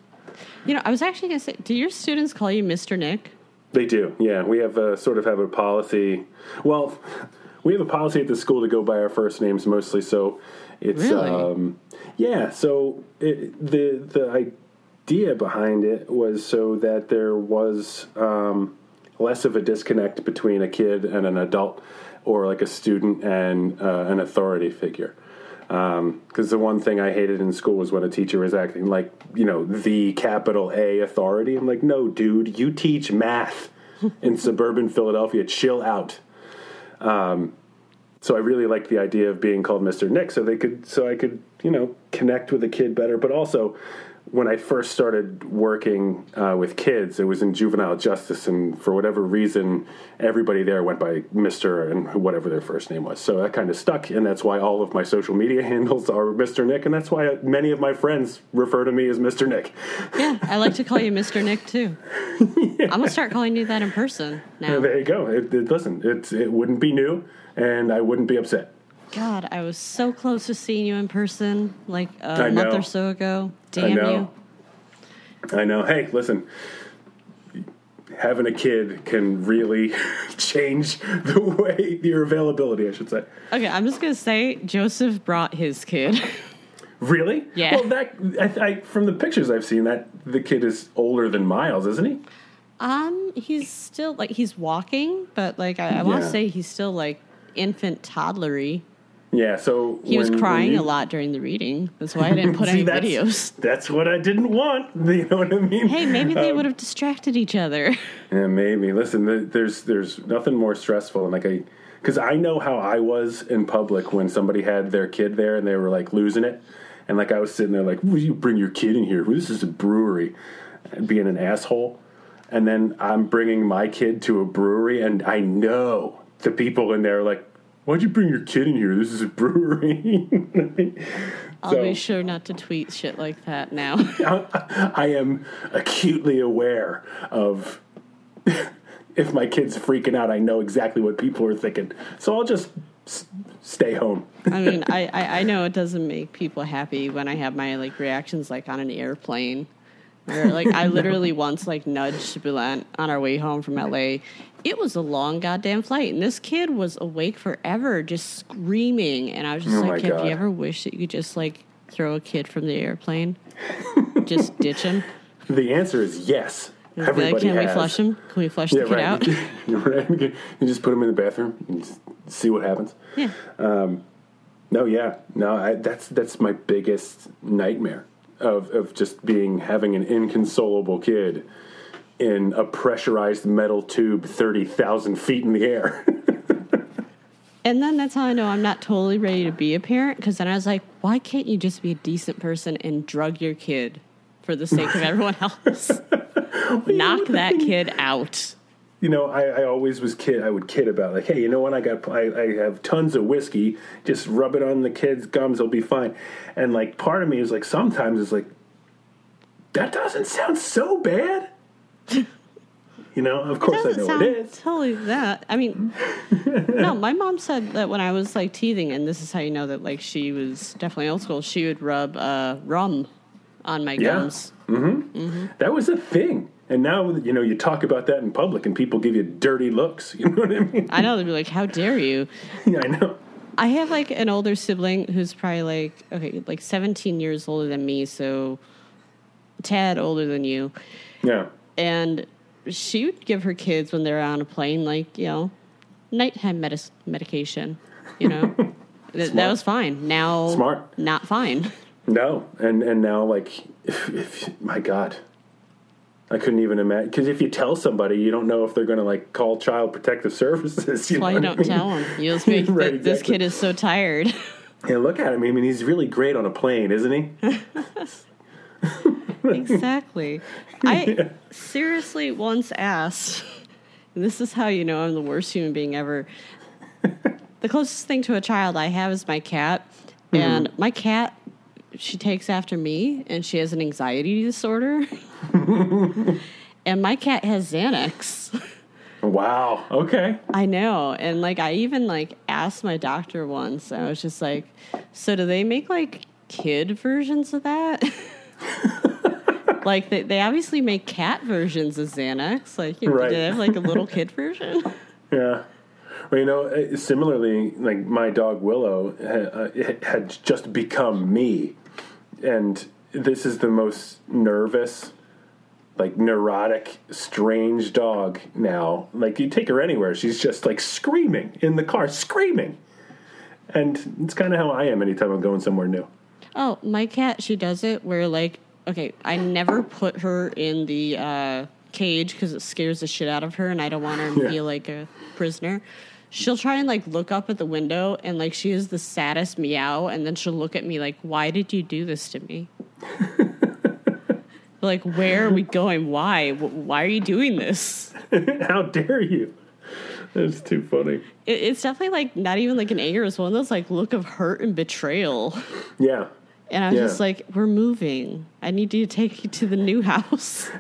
You know, I was actually gonna say, do your students call you Mr. Nick? They do, yeah. We have a, sort of have a policy. Well, we have a policy at the school to go by our first names mostly. So it's Really? um, yeah. So it, the the idea behind it was so that there was um, less of a disconnect between a kid and an adult, or like a student and uh, an authority figure. Because the one thing I hated in school was when a teacher was acting like, you know, the capital A authority. I'm like, no, dude, you teach math in suburban Philadelphia. Chill out. Um, so I really liked the idea of being called Mr. Nick, so they could, so I could, you know, connect with a kid better. But also, when I first started working uh, with kids, it was in juvenile justice, and for whatever reason, everybody there went by Mister and whatever their first name was. So that kind of stuck, and that's why all of my social media handles are Mister Nick, and that's why many of my friends refer to me as Mister Nick. Yeah, I like to call you Mr. Nick too. I'm gonna start calling you that in person now. There you go. It, it, listen, it's it wouldn't be new, and I wouldn't be upset. God, I was so close to seeing you in person like a I month know. or so ago. Damn know. you. I know. Hey, listen. Having a kid can really change the way your availability, I should say. Okay, I'm just gonna say Joseph brought his kid. Really? Yeah. Well, that I, I, from the pictures I've seen, that the kid is older than Miles, isn't he? um, he's still like he's walking, but like I, I want Yeah. to say he's still like infant toddlery. Yeah. So He was when- when crying you- a lot during the reading. That's why I didn't put See, any that's, videos. That's what I didn't want. You know what I mean? Hey, maybe they Um, would have distracted each other. Yeah, maybe. Listen, there's there's nothing more stressful than like I, because I know how I was in public when somebody had their kid there and they were like losing it, and like I was sitting there like, "Will you bring your kid in here? This is a brewery," being an asshole, and then I'm bringing my kid to a brewery, and I know the people in there are like. Why'd you bring your kid in here? This is a brewery. I'll So- be sure not to tweet shit like that now. I am acutely aware of if my kid's freaking out, I know exactly what people are thinking. So I'll just s- stay home. I mean, I, I, I know it doesn't make people happy when I have my like reactions like on an airplane. Or like I literally once like nudged Bülent on our way home from LA. It was a long goddamn flight, and this kid was awake forever, just screaming. And I was just Oh like, "Have you ever wished that you could just like throw a kid from the airplane, just ditch him? The answer is yes. Be like, Everybody can we flush him? Can we flush Yeah, the kid right. out? Right. You just put him in the bathroom and see what happens. Yeah. Um, no, yeah, no. I, that's that's my biggest nightmare of of just being having an inconsolable kid in a pressurized metal tube thirty thousand feet in the air. And then that's how I know I'm not totally ready to be a parent because then I was like, why can't you just be a decent person and drug your kid for the sake of everyone else? Knock that kid out. you know, I, I always was kid. I would kid about like, hey, you know what? I got I, I have tons of whiskey. Just rub it on the kid's gums; it'll be fine. And like, part of me is like, sometimes it's like, that doesn't sound so bad. you know, of course I know sound it is. totally that. I mean, no, my mom said that when I was like teething, and this is how you know that like she was definitely old school. She would rub uh, rum on my Yeah. gums. That was a thing. And now you know you talk about that in public, and people give you dirty looks. You know what I mean? I know they'd be like, "How dare you?" yeah, I know. I have like an older sibling who's probably like okay, like 17 years older than me, so tad older than you. Yeah. And she would give her kids when they're on a plane, like you know, nighttime medis- medication. You know, Th- that was fine. Now, Smart. not fine. No, and and now like, if, if my God, I couldn't even imagine because if you tell somebody, you don't know if they're going to like call Child Protective Services. That's You why know you what don't mean? tell them. You just be like, Right, "Th- this exactly. kid is so tired. Yeah, look at him. I mean, he's really great on a plane, isn't he? Exactly. I seriously once asked, and this is how you know I'm the worst human being ever. the closest thing to a child I have is my cat, Mm-hmm. and my cat she takes after me, and she has an anxiety disorder, and my cat has Xanax. Wow. Okay. I know. And like I even like asked my doctor once. I was just like, "So do they make like kid versions of that?" like they, they obviously make cat versions of Xanax. Like you know, Right. do they have like a little kid version? Yeah. Well, you know, uh, similarly, like my dog Willow ha- uh, had just become me, and this is the most nervous, like neurotic, strange dog now. Like you take her anywhere, she's just like screaming in the car, screaming, and it's kind of how I am anytime I'm going somewhere new. Oh, my cat, she does it where like okay, I never put her in the uh, cage because it scares the shit out of her, and I don't want her to Yeah. feel like a prisoner. She'll try and like look up at the window, and like she is the saddest meow, and then she'll look at me like, "Why did you do this to me?" like, where are we going? Why? Why are you doing this? how dare you? That's too funny. It, it's definitely like not even like an anger. It's one of those like look of hurt and betrayal. Yeah. And I was Yeah. just like, "We're moving. I need you to take you to the new house."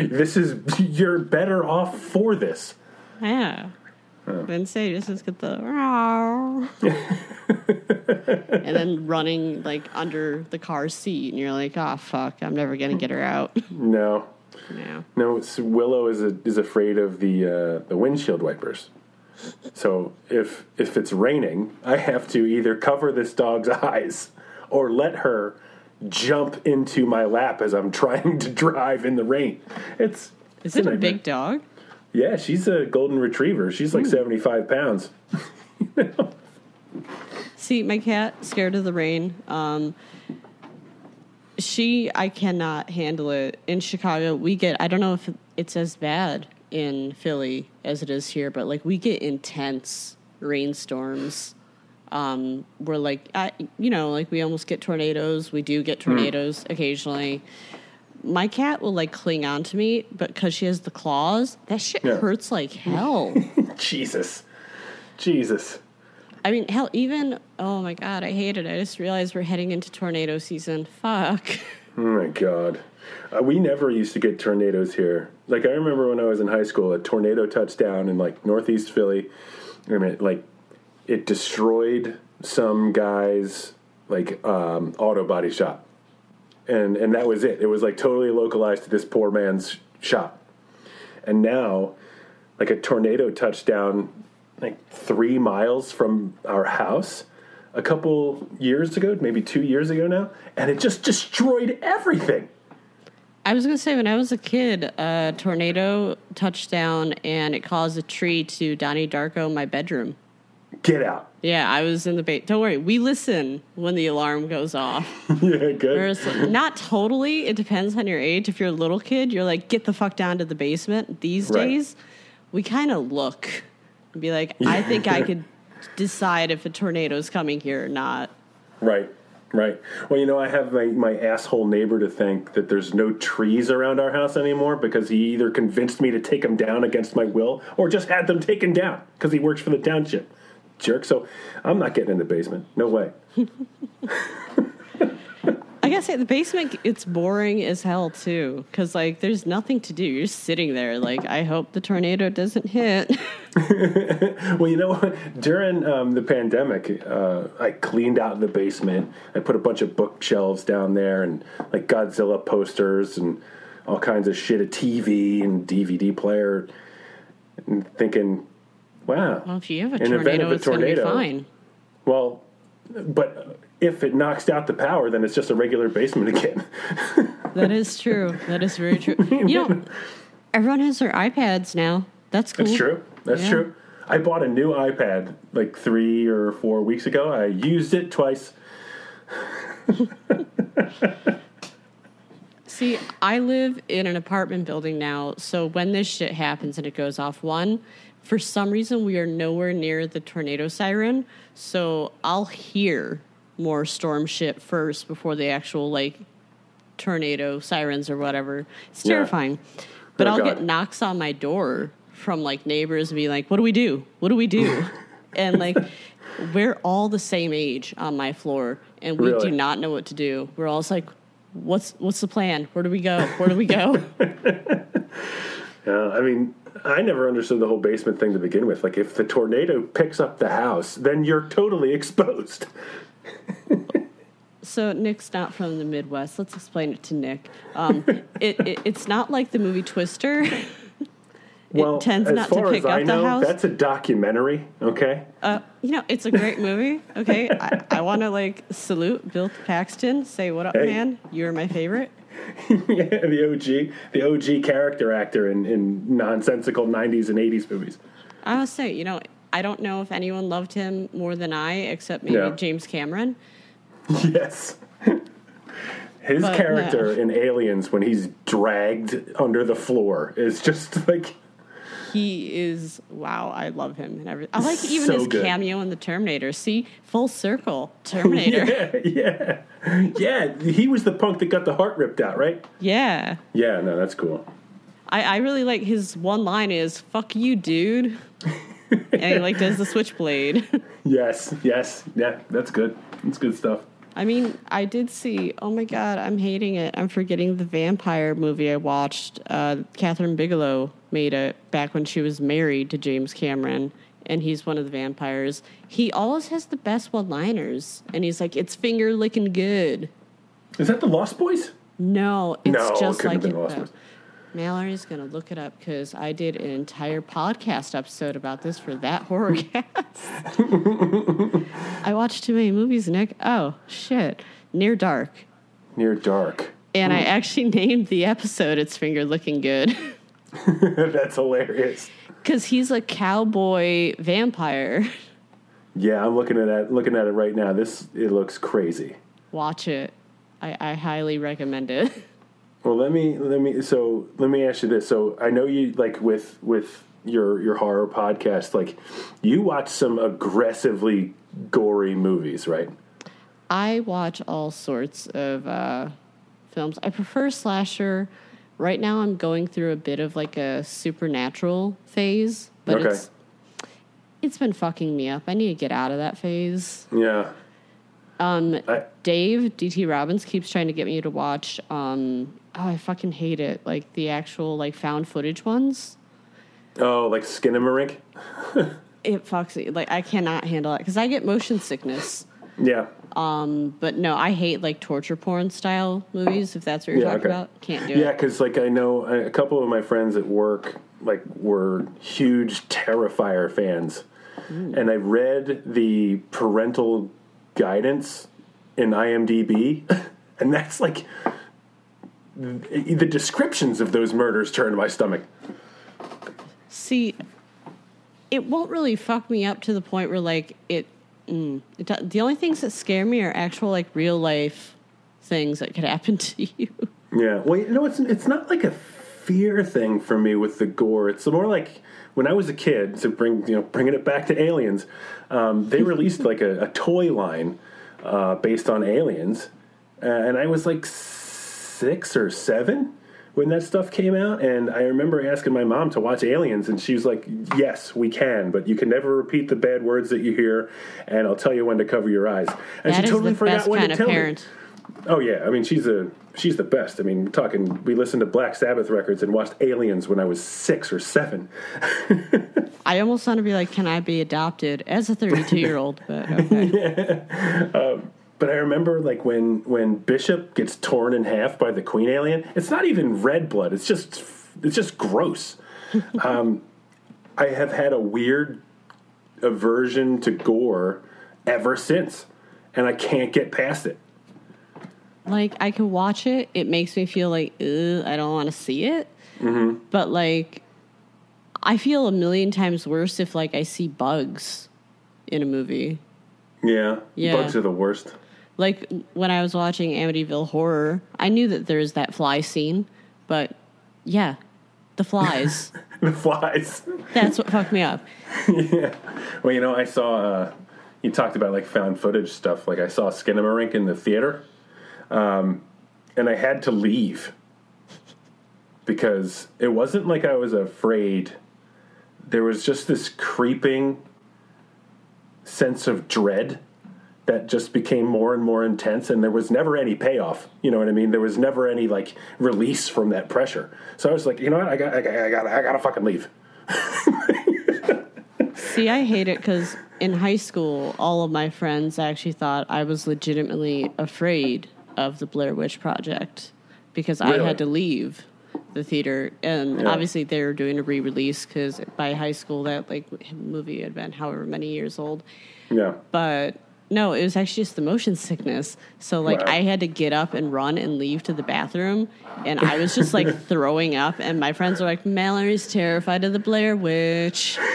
This is you're better off for this. Yeah. Then say just just get the and then running like under the car seat, and you're like, oh fuck, I'm never gonna get her out. No, No. No, it's, Willow is a, is afraid of the uh, the windshield wipers. So if if it's raining, I have to either cover this dog's eyes or let her jump into my lap as I'm trying to drive in the rain. It's Is it's it a nightmare. big dog? Yeah, she's a golden retriever. She's like 75 pounds. See, my cat scared of the rain. Um, she, I cannot handle it. In Chicago, we get. I don't know if it's as bad in Philly as it is here, but like we get intense rainstorms. Um, we're like, I, you know, like we almost get tornadoes. We do get tornadoes occasionally. My cat will like cling on to me, but because she has the claws, that shit Yeah. hurts like hell. Jesus. Jesus. I mean, hell, even oh my god, I hate it. I just realized we're heading into tornado season. Fuck. Oh my god. Uh, we never used to get tornadoes here. Like I remember when I was in high school, a tornado touched down in like northeast Philly. I mean, like it destroyed some guy's like um, auto body shop, and and that was it. It was like totally localized to this poor man's shop. And now, like a tornado touched down like three miles from our house a couple years ago, maybe two years ago now, and it just destroyed everything. I was gonna say when I was a kid, a tornado touched down and it caused a tree to Donnie Darko my bedroom. Get out. Yeah, I was in the bait. Don't worry, we listen when the alarm goes off. yeah, good. Whereas, not totally. It depends on your age. If you're a little kid, you're like, get the fuck down to the basement. These Right. days, we kind of look and be like, I think I could decide if a tornado's coming here or not. Right, right. Well, you know, I have my, my asshole neighbor to thank that there's no trees around our house anymore because he either convinced me to take them down against my will or just had them taken down because he works for the township. Jerk. So I'm not getting in the basement. No way. I gotta say, the basement, it's boring as hell too. Cause like, there's nothing to do. You're just sitting there. Like, I hope the tornado doesn't hit. Well, you know what? During um, the pandemic, uh, I cleaned out the basement. I put a bunch of bookshelves down there and like Godzilla posters and all kinds of shit, a TV and DVD player, and thinking, wow. well, if you have a In the event tornado, of a it's gonna be tornado- fine. Well, but if it knocks out the power, then it's just a regular basement again. That is true. That is very true. You know, everyone has their iPads now. That's cool. That's true. That's Yeah. true. I bought a new iPad like three or four weeks ago. I used it twice. See, I live in an apartment building now, so when this shit happens and it goes off, one, for some reason we are nowhere near the tornado siren, so I'll hear more storm shit first before the actual like tornado sirens or whatever. It's Yeah. terrifying. Oh, but Oh, I'll God. get knocks on my door from like neighbors and be like, "What do we do? What do we do?" and like we're all the same age on my floor, and we Really? do not know what to do. We're all just like, "What's what's the plan? Where do we go? Where do we go?" Uh, I mean, I never understood the whole basement thing to begin with. Like, if the tornado picks up the house, then you're totally exposed. so Nick's not from the Midwest. Let's explain it to Nick. Um, it, it it's not like the movie Twister. Well, tends not to pick as I up the know, house. that's a documentary. Okay, Uh, you know, it's a great movie. Okay, I, I want to like salute Bill Paxton. Say what up, Hey. man? You're my favorite. Yeah, the OG, the OG character actor in, in nonsensical '90s and '80s movies. I must say, you know, I don't know if anyone loved him more than I, except maybe Yeah. James Cameron. Yes. His But, character no. in Aliens, when he's dragged under the floor, is just like He is wow. I love him and everything. I like even So his good. cameo in the Terminator. See, full circle Terminator. yeah, yeah, yeah. He was the punk that got the heart ripped out, right? yeah. Yeah, no, that's cool. I, I really like his one line is "fuck you, dude," and he like does the switchblade. Yes, yes, yeah, that's good. That's good stuff. I mean, I did see. Oh my god, I'm hating it. I'm forgetting the vampire movie I watched. Uh, Kathryn Bigelow made it back when she was married to James Cameron, and he's one of the vampires. He always has the best one-liners, and he's like, "It's finger licking good." Is that the Lost Boys? No, it's No, just couldn't like it. Lost though. Boys. Mallory's gonna look it up because I did an entire podcast episode about this for that horror cast. I watched too many movies, Nick. Oh shit, Near Dark. Near Dark. And I hmm. actually named the episode It's Finger Looking Good that's hilarious. because he's a cowboy vampire. Yeah, I'm looking at that. Looking at it right now. This it looks crazy. Watch it. I, I highly recommend it. Well, let me let me so let me ask you this. So I know you like with with your your horror podcast, like you watch some aggressively gory movies, right? I watch all sorts of uh, films. I prefer slasher. Right now, I'm going through a bit of like a supernatural phase, but Okay. it's it's been fucking me up. I need to get out of that phase. Yeah. Um, I, Dave DT Robbins keeps trying to get me to watch. Um, oh, I fucking hate it. Like the actual like found footage ones. oh, like Skinamarink. It fucks me. Like I cannot handle it because I get motion sickness. Yeah. Um, but no, I hate like torture porn style movies. If that's what you're Yeah, talking okay. about, can't do Yeah, it. because like I know a a couple of my friends at work like were huge Terrifier fans, and I read the parental guidance in IMDb, and that's like the the descriptions of those murders turn my stomach. See, it won't really fuck me up to the point where like it. Mm, it the only things that scare me are actual like real life things that could happen to you. Yeah, well, you know, it's it's not like a fear thing for me with the gore. It's more like when I was a kid. To bring you know, bringing it back to aliens, um, they released like a, a toy line uh, based on aliens, uh, and I was like six or seven when that stuff came out. And I remember asking my mom to watch Aliens, and she was like, "Yes, we can, but you can never repeat the bad words that you hear, and I'll tell you when to cover your eyes." And That she totally forgot when to of tell me. Oh yeah, I mean she's a she's the best. I mean, talking we listened to Black Sabbath records and watched Aliens when I was six or seven. I almost want to be like, can I be adopted as a 32 year old? But okay. Um, But I remember like when when Bishop gets torn in half by the Queen alien. It's not even red blood. It's just it's just gross. um, I have had a weird aversion to gore ever since, and I can't get past it. like I can watch it. It makes me feel like I don't want to see it. Mm-hmm. But like, I feel a million times worse if like I see bugs in a movie. Yeah, Yeah. bugs are the worst. Like when I was watching Amityville Horror, I knew that there's that fly scene, but yeah, the flies. The flies. That's what fucked me up. yeah. Well, you know, I saw. Uh, you talked about like found footage stuff. Like I saw Skinamarink in the theater, um, and I had to leave because it wasn't like I was afraid. There was just this creeping sense of dread that just became more and more intense and there was never any payoff you know what i mean? There was never any like release from that pressure. So i was like you know what? I got i got i got i gotta fucking leave. See, I hate it because in high school, all of my friends actually thought I was legitimately afraid of the Blair Witch Project because I had to leave the theater, and Yeah. obviously they were doing a re-release because by high school that like movie had been however many years old. yeah. But no, it was actually just the motion sickness. So like Wow. I had to get up and run and leave to the bathroom, and I was just like throwing up. And my friends were like, "Mallory's terrified of the Blair Witch."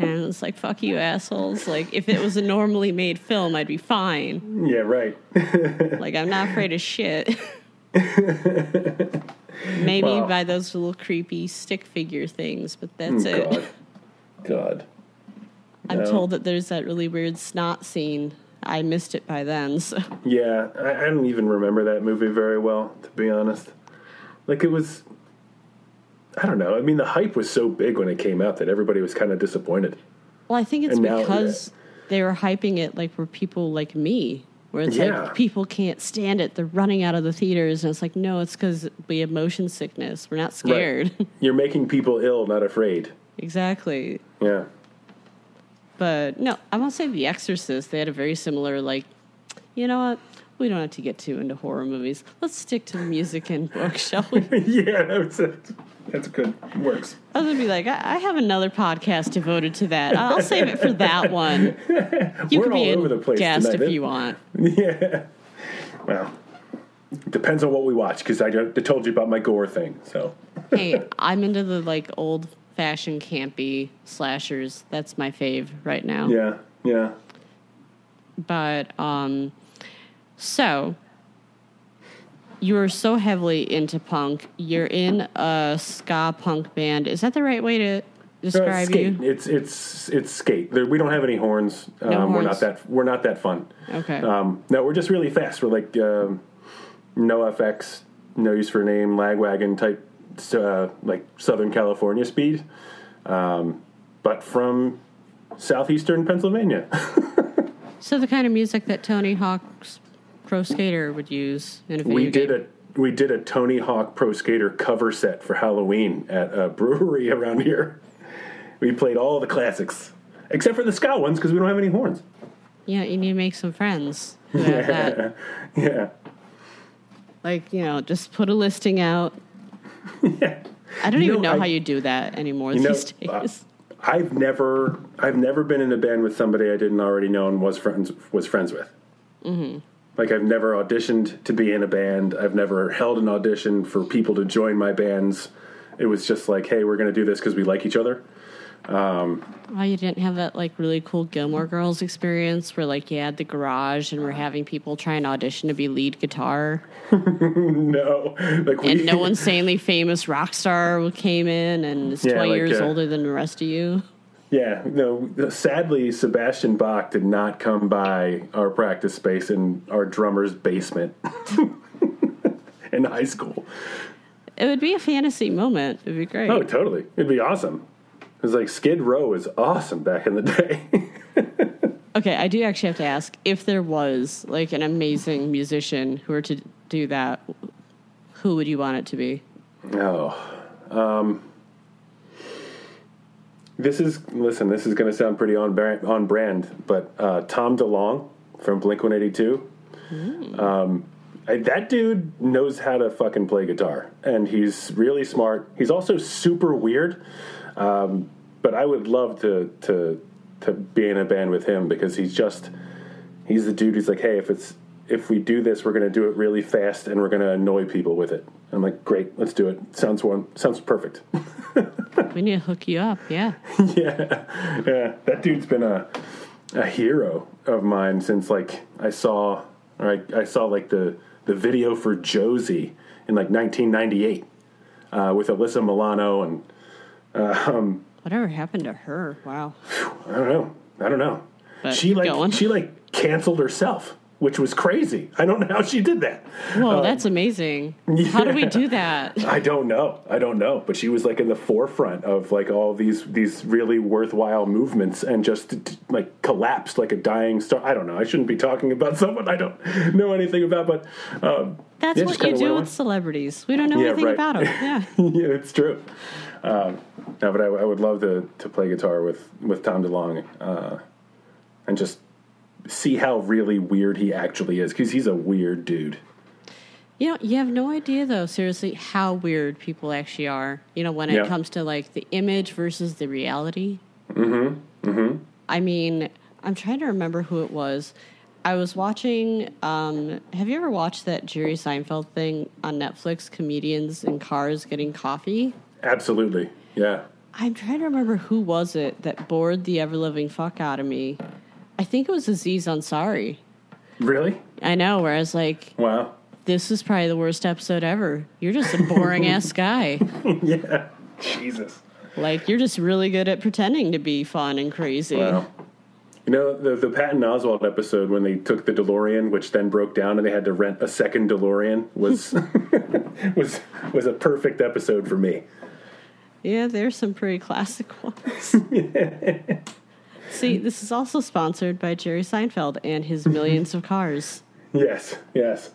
And it's like, fuck you, assholes. Like, if it was a normally made film, I'd be fine. yeah right Like, I'm not afraid of shit. Maybe Wow. by those little creepy stick figure things, but that's Oh, it. god god I'm No. told that there's that really weird snot scene. I missed it by then, so. Yeah, I, I don't even remember that movie very well, to be honest. Like it was, I don't know. I mean, the hype was so big when it came out that everybody was kind of disappointed. Well, I think it's now- because they were hyping it like for people like me, where it's Yeah. like people can't stand it. They're running out of the theaters, and it's like, no, it's because we have motion sickness. We're not scared. You're making people ill, not afraid. exactly. Yeah, But no, I won't say The Exorcist. They had a very similar, like, you know what? We don't have to get too into horror movies. Let's stick to the music and books, shall we? yeah, that's that's good. Works. I was gonna be like, I, I have another podcast devoted to that. I'll save it for that one. You We're can be all a over the place guest tonight, if eh? you want. Yeah. Well, depends on what we watch because I, I told you about my gore thing. So hey, I'm into the like old fashioned campy slashers. That's my fave right now. yeah, yeah. But um so you are so heavily into punk. You're in a ska punk band. Is that the right way to Uh, describe skate. you? It's it's it's skate. There, we don't have any horns. Um, No We're not that we're not that fun. Okay. Um, no, we're just really fast. We're like um, no FX, no use for a name, lagwagon type, uh, like Southern California speed, um, but from southeastern Pennsylvania. so the kind of music that Tony Hawk's Pro Skater would use in a video we game. did a we did a Tony Hawk Pro Skater cover set for Halloween at a brewery around here. We played all the classics except for the ska ones because we don't have any horns. Yeah, you need to make some friends who have that. Yeah. Like, you know, just put a listing out. Yeah. I don't You even know, know I- how you do that anymore know, these uh, days. I've never, I've never been in a band with somebody I didn't already know and was friends was friends with. Mm-hmm. Like I've never auditioned to be in a band. I've never held an audition for people to join my bands. It was just like, hey, we're going to do this because we like each other. Oh, you didn't have that like really cool Gilmore Girls experience where like you had the garage and we're having people try and audition to be lead guitar, no, like we, and no insanely famous rock star came in and is Yeah, twenty like, years uh, older than the rest of you. Yeah, no. Sadly, Sebastian Bach did not come by our practice space in our drummer's basement in high school. It would be a fantasy moment. It'd be great. Oh, totally. It'd be awesome. It was like Skid Row is awesome back in the day. Okay, I do actually have to ask if there was like an amazing musician who were to do that, who would you want it to be? oh, um, this is listen. This is going to sound pretty on brand, on brand, but uh, Tom DeLonge from Blink One Eighty Two. Um, I- that dude knows how to fucking play guitar, and he's really smart. He's also super weird. Um, but I would love to to to be in a band with him because he's just he's the dude who's like, hey, if it's if we do this, we're going to do it really fast and we're going to annoy people with it. I'm like, great, let's do it. Sounds one sounds perfect. We need to hook you up. Yeah. yeah, yeah. That dude's been a a hero of mine since like I saw or I, I saw like the the video for Josie in like 1998 uh, with Alyssa Milano and Um, Whatever happened to her? Wow. I don't know. I don't know. But she like going. she like canceled herself. Which was crazy. I don't know how she did that. Whoa, that's amazing. How do we do that? I don't know. I don't know. But she was like in the forefront of like all these these really worthwhile movements and just like collapsed like a dying star. I don't know. I shouldn't be talking about someone I don't know anything about, but um, That's yeah, what you do with celebrities. We don't know Yeah, anything right. about them. Yeah. yeah, it's true. Um, no, but I, I would love to, to play guitar with, with Tom DeLonge uh, and just see how really weird he actually is because he's a weird dude. You know, you have no idea though, seriously, how weird people actually are. You know, when it Yeah. comes to like the image versus the reality. Mm-hmm. Mm-hmm. I mean, I'm trying to remember who it was. I was watching. Um, have you ever watched that Jerry Seinfeld thing on Netflix? Comedians in cars getting coffee. Absolutely. Yeah. I'm trying to remember who was it that bored the ever living fuck out of me. I think it was Aziz Ansari. Really? I know. Where I was like, Wow. this is probably the worst episode ever. You're just a boring ass guy. yeah. Jesus. Like you're just really good at pretending to be fun and crazy. Wow. You know the the Patton Oswalt episode when they took the DeLorean, which then broke down, and they had to rent a second DeLorean was was was a perfect episode for me. Yeah, there's some pretty classic ones. See, this is also sponsored by Jerry Seinfeld and his millions of cars. Yes, yes.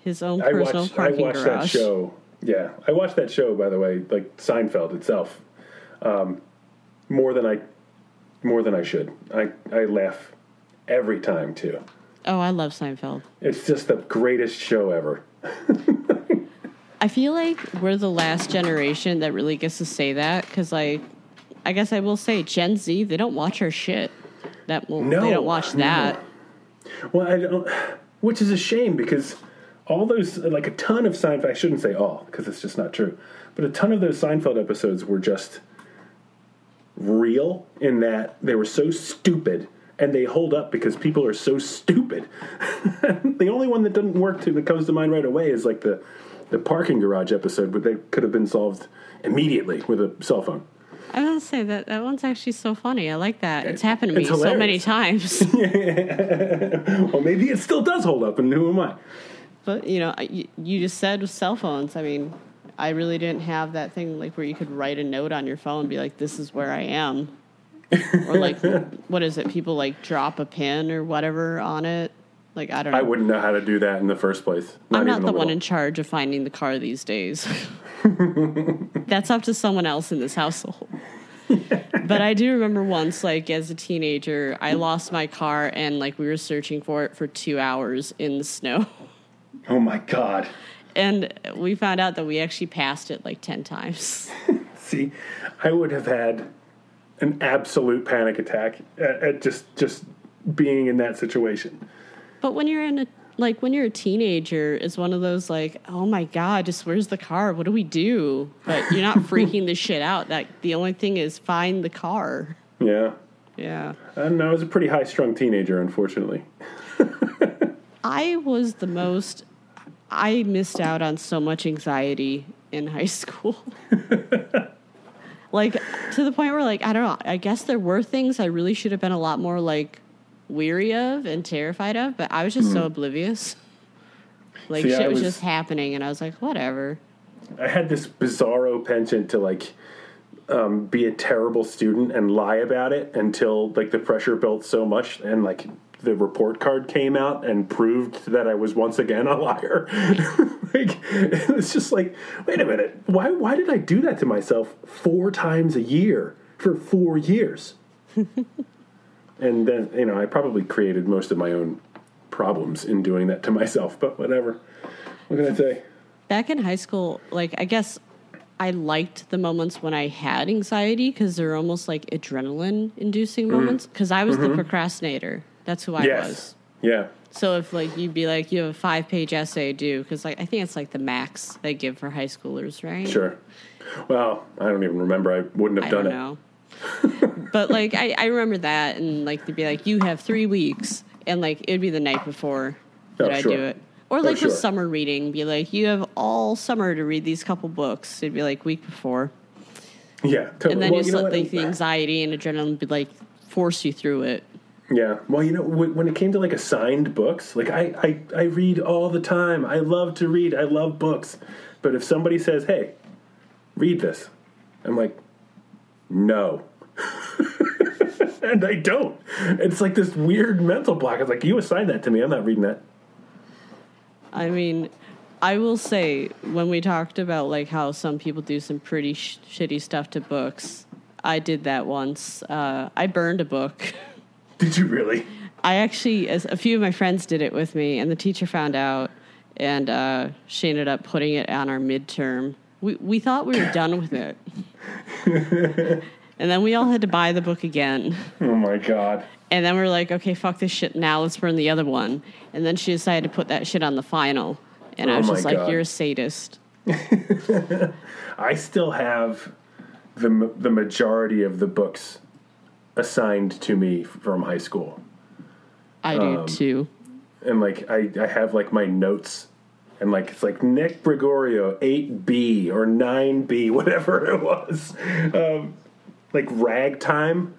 His own I personal watched I parking watched that garage. show. Yeah, I watched that show. By the way, like Seinfeld itself, um, more than I more than I should. I I laugh every time too. Oh, I love Seinfeld. It's just the greatest show ever. I feel like we're the last generation that really gets to say that because, like, I guess I will say Gen Z they don't watch our shit. That well, No, they don't watch that. Well, I don't, which is a shame because all those, like a ton of Seinfeld, I shouldn't say all because it's just not true, but a ton of those Seinfeld episodes were just real in that they were so stupid and they hold up because people are so stupid. the only one that doesn't work to, that comes to mind right away is like the, the parking garage episode, but they could have been solved immediately with a cell phone. I was gonna say that that one's actually so funny. I like that. It's happened to me It's so many times. Well, maybe it still does hold up, and who am I? but you know, you, you just said with cell phones. I mean, I really didn't have that thing like where you could write a note on your phone and be like, "This is where I am," or like, what is it? People like drop a pin or whatever on it. Like I don't know. I wouldn't know how to do that in the first place. I'm not the one in charge of finding the car these days. That's up to someone else in this household. but I do remember once, like as a teenager, I lost my car and like we were searching for it for two hours in the snow. Oh my god! And we found out that we actually passed it like 10 times. See, I would have had an absolute panic attack at, at just just being in that situation. But when you're in a like when you're a teenager, it's one of those like, oh my god, just where's the car? What do we do? But you're not freaking the shit out. That the only thing is find the car. Yeah, Yeah. I don't know. I was a pretty high strung teenager, unfortunately. I was the most. I missed out on so much anxiety in high school. like to the point where, like, I don't know. I guess there were things I really should have been a lot more like weary of and terrified of, but I was just so oblivious. Like Hmm. See, shit was, was- just happening, and I was like, whatever. I had this bizarro penchant to like um, be a terrible student and lie about it until like the pressure built so much and like the report card came out and proved that I was once again a liar. like it's just like, wait a minute, why why did I do that to myself four times a year for four years? and then you know I probably created most of my own problems in doing that to myself, but whatever. What can I say? Back in high school, like I guess I liked the moments when I had anxiety because they're almost like adrenaline inducing moments. Because I was the procrastinator. That's who I. Mm-hmm. yes. was. Yeah. So if like you'd be like you have a five page essay due because like I think it's like the max they give for high schoolers, right? Sure. Well, I don't even remember. I wouldn't have I done don't it. know. But like I, I remember that and like they'd be like you have three weeks and like it'd be the night before that Oh, I sure. do it. Or Oh, like sure. with summer reading, be like you have all summer to read these couple books. It'd be like week before, Yeah, totally. and then well, just let like the anxiety and adrenaline be like force you through it. Yeah. Well, you know, when it came to like assigned books, like I, I, I read all the time. I love to read. I love books. But if somebody says, "Hey, read this," I'm like, "No." and I don't. It's like this weird mental block. It's like you assigned that to me. I'm not reading that. I mean, I will say when we talked about like how some people do some pretty sh- shitty stuff to books, I did that once. Uh, I burned a book. Did you really? I actually, as a few of my friends did it with me, and the teacher found out, and uh, she ended up putting it on our midterm. We we thought we were done with it, and then we all had to buy the book again. Oh my god. And then we are like, okay, fuck this shit. Now let's burn the other one. And then she decided to put that shit on the final, and I Oh was my just like, you're a sadist. I still have the the majority of the books assigned to me from high school. I do Um, too. and like I, I have like my notes and like it's like Nick Gregorio 8B or 9B whatever it was. Um, like ragtime.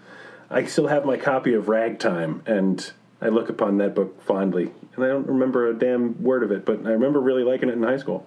I still have my copy of ragtime and I look upon that book fondly. And I don't remember a damn word of it but I remember really liking it in high school.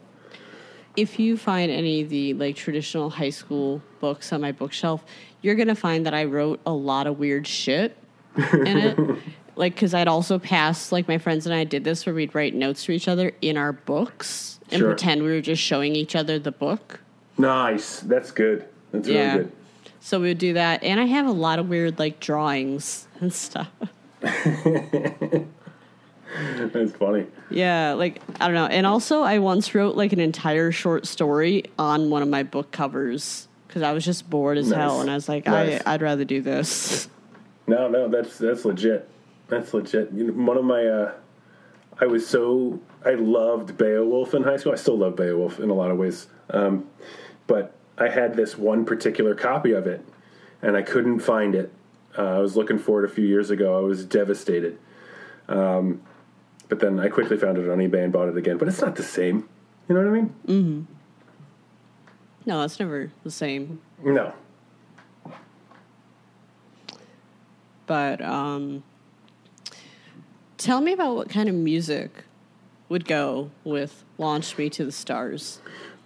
If you find any of the like traditional high school books on my bookshelf, you're gonna find that I wrote a lot of weird shit in it. like, because I'd also pass like my friends and I did this where we'd write notes to each other in our books and Sure. pretend we were just showing each other the book. nice that's good that's Yeah. really good So we would do that, and I have a lot of weird like drawings and stuff. that's funny Yeah, like I don't know. And also, I once wrote like an entire short story on one of my book covers because I was just bored as Nice. hell, and I was like, Nice. I, I'd rather do this. No, no, that's that's legit. That's legit. You know, one of my, uh, I was so I loved Beowulf in high school. I still love Beowulf in a lot of ways, um, but I had this one particular copy of it, and I couldn't find it. Uh, I was looking for it a few years ago. I was devastated, um, but then I quickly found it on eBay and bought it again. But it's not the same. You know what I mean? Mm-hmm. No, it's never the same. No. But um, tell me about what kind of music would go with "Launch Me to the Stars."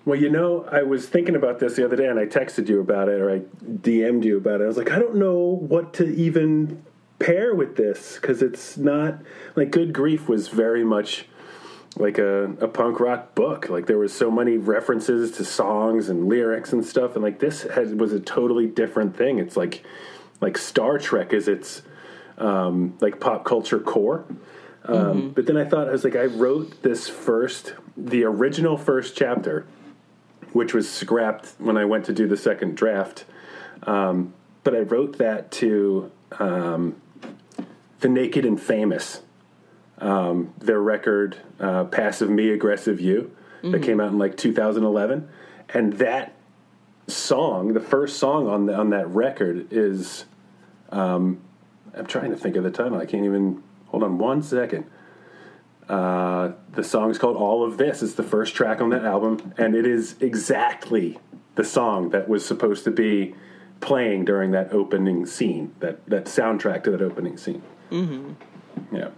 Well, you know, I was thinking about this the other day, and I texted you about it, or I DM'd you about it. I was like, I don't know what to even pair with this because it's not like Good Grief was very much like a, a punk rock book. Like there was so many references to songs and lyrics and stuff, and like this was a totally different thing. It's like like Star Trek is its um, like pop culture core. Um, But then I thought I was like, I wrote this first, the original first chapter which was scrapped when I went to do the second draft. Um, but I wrote that to um, The Naked and Famous, um, their record, uh, Passive Me, Aggressive You, that came out in like 2011. And that song, the first song on, the, on that record, is. Um, I'm trying to think of the title. I can't even. Hold on one second. Uh, the is called All of This. It's the first track on that album, and it is exactly the song that was supposed to be playing during that opening scene, that, that soundtrack to that opening scene. Mm-hmm. Yeah.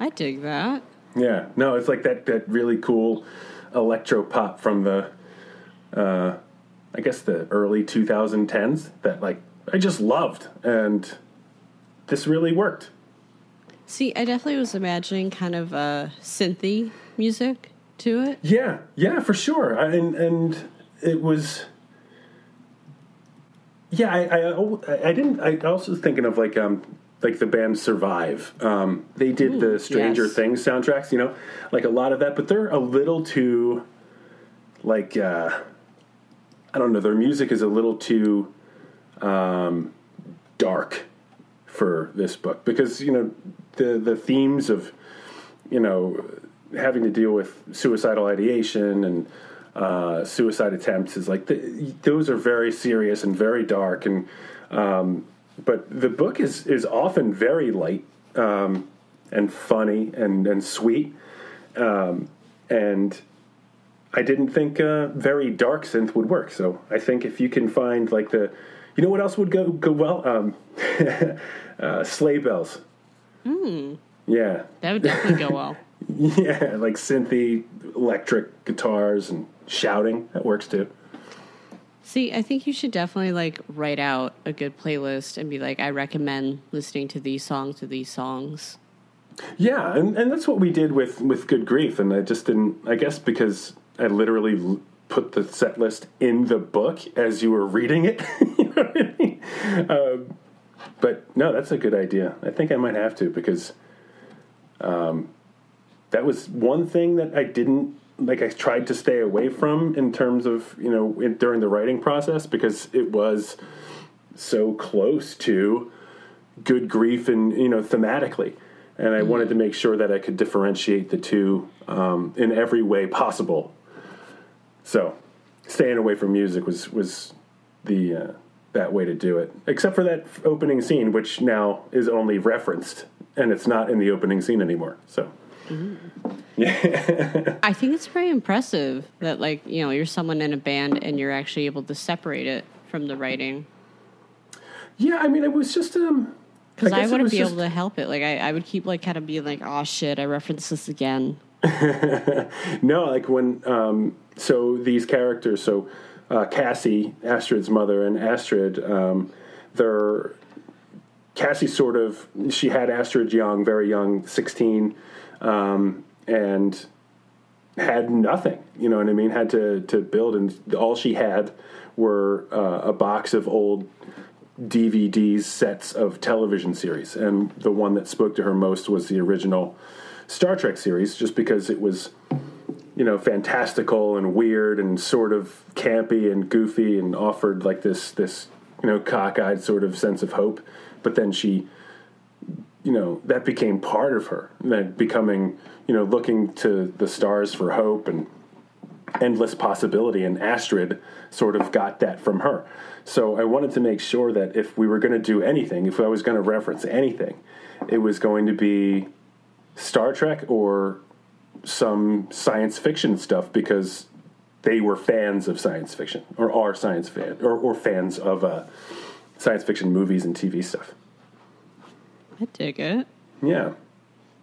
I dig that. Yeah. No, it's like that, that really cool electro pop from the, uh, I guess the early 2010s that like I just loved, and this really worked. See, I definitely was imagining kind of uh, synthy music to it. Yeah, yeah, for sure. I- And and it was. Yeah, I I, I didn't. I also was thinking of like um like the band Survive. Um, they did the Stranger yes. Things soundtracks. You know, like a lot of that, but they're a little too like uh, I don't know. Their music is a little too um, dark for this book because you know the the themes of you know having to deal with suicidal ideation and uh, suicide attempts is like the, those are very serious and very dark and um, but the book is is often very light um, and funny and and sweet um, and I didn't think uh, very dark synth would work. So I think if you can find like the You know what else would go go well? Um, uh, sleigh bells. Hmm. Yeah, That would definitely go well. yeah, like synthy, electric guitars and shouting. That works too. See, I think you should definitely like write out a good playlist and be like, I recommend listening to these songs to these songs. Yeah, and, and that's what we did with with Good Grief, and I just didn't. I guess because I literally l- put the set list in the book as you were reading it. you know I mean? Um, but no, that's a good idea. I think I might have to because um, that was one thing that I didn't like. I tried to stay away from in terms of you know in, during the writing process because it was so close to good grief and you know thematically and i wanted to make sure that i could differentiate the two um, in every way possible so staying away from music was was the uh, that way to do it except for that opening scene which now is only referenced and it's not in the opening scene anymore so yeah, I think it's very impressive that like, you know, you're someone in a band and you're actually able to separate it from the writing. yeah i mean it was just um Because I, it wouldn't be just- able to help it. Like I, I would keep like kind of being like, oh shit, I referenced this again. No, like when um, so these characters, so uh, Cassie, Astrid's mother, and Astrid, um, they're Cassie sort of she had Astrid young, very young, sixteen, um, and had nothing. You know what I mean? Had to to build, and all she had were uh, a box of old DVDs sets of television series, and the one that spoke to her most was the original Star Trek series, just because it was, you know, fantastical and weird and sort of campy and goofy, and offered like this this you know cockeyed sort of sense of hope. But then she, you know, that became part of her, that becoming you know looking to the stars for hope and endless possibility and astrid sort of got that from her so i wanted to make sure that if we were going to do anything if i was going to reference anything it was going to be star trek or some science fiction stuff because they were fans of science fiction or are science fan or, or fans of uh, science fiction movies and tv stuff I dig it. yeah,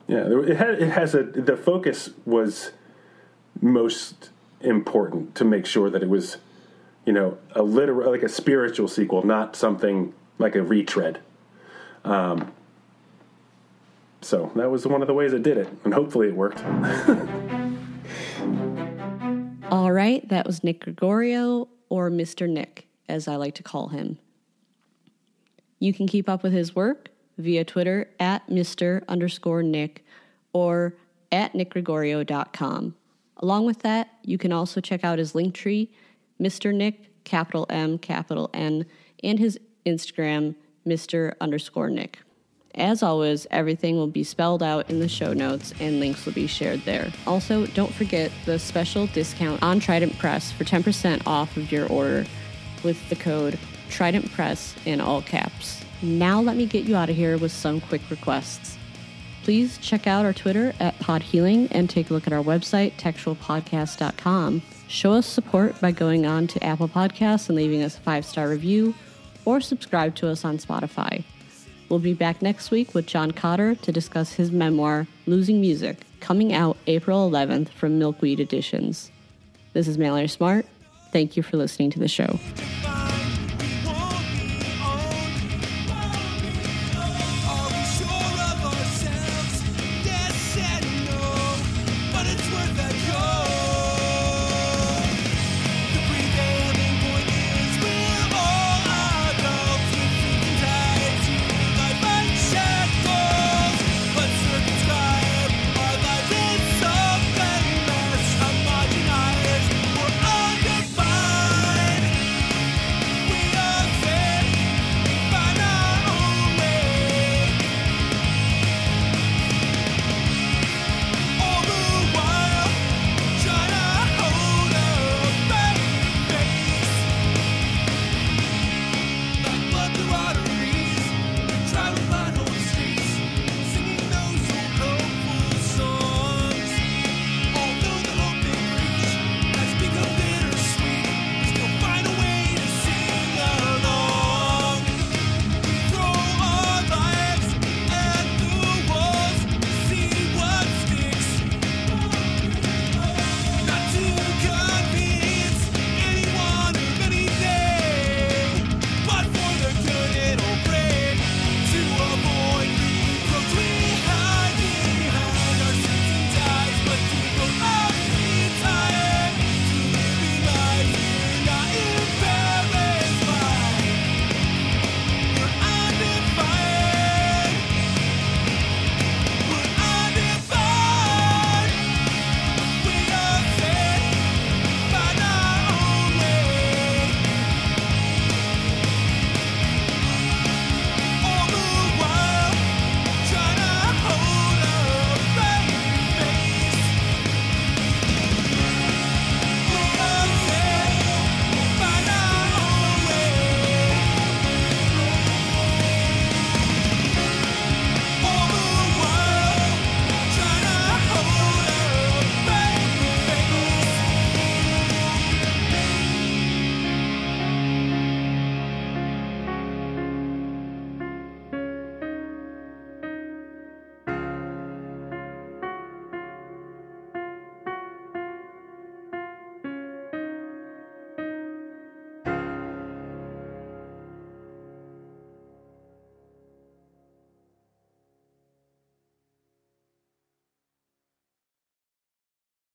yeah. It had it has a the focus was most important to make sure that it was, you know, a literal like a spiritual sequel, not something like a retread. Um, so that was one of the ways I did it, and hopefully it worked. All right, that was Nick Gregorio, or Mr. Nick, as I like to call him. You can keep up with his work via Twitter at Mr. underscore Nick or at nickgregorio.com. Along with that, you can also check out his Linktree, Mr. Nick, capital M, capital N, and his Instagram, Mr. underscore Nick. As always, everything will be spelled out in the show notes and links will be shared there. Also, don't forget the special discount on Trident Press for 10% off of your order with the code Trident Press in all caps. Now, let me get you out of here with some quick requests. Please check out our Twitter at Pod Healing and take a look at our website, textualpodcast.com. Show us support by going on to Apple Podcasts and leaving us a five star review or subscribe to us on Spotify. We'll be back next week with John Cotter to discuss his memoir, Losing Music, coming out April 11th from Milkweed Editions. This is Mallory Smart. Thank you for listening to the show.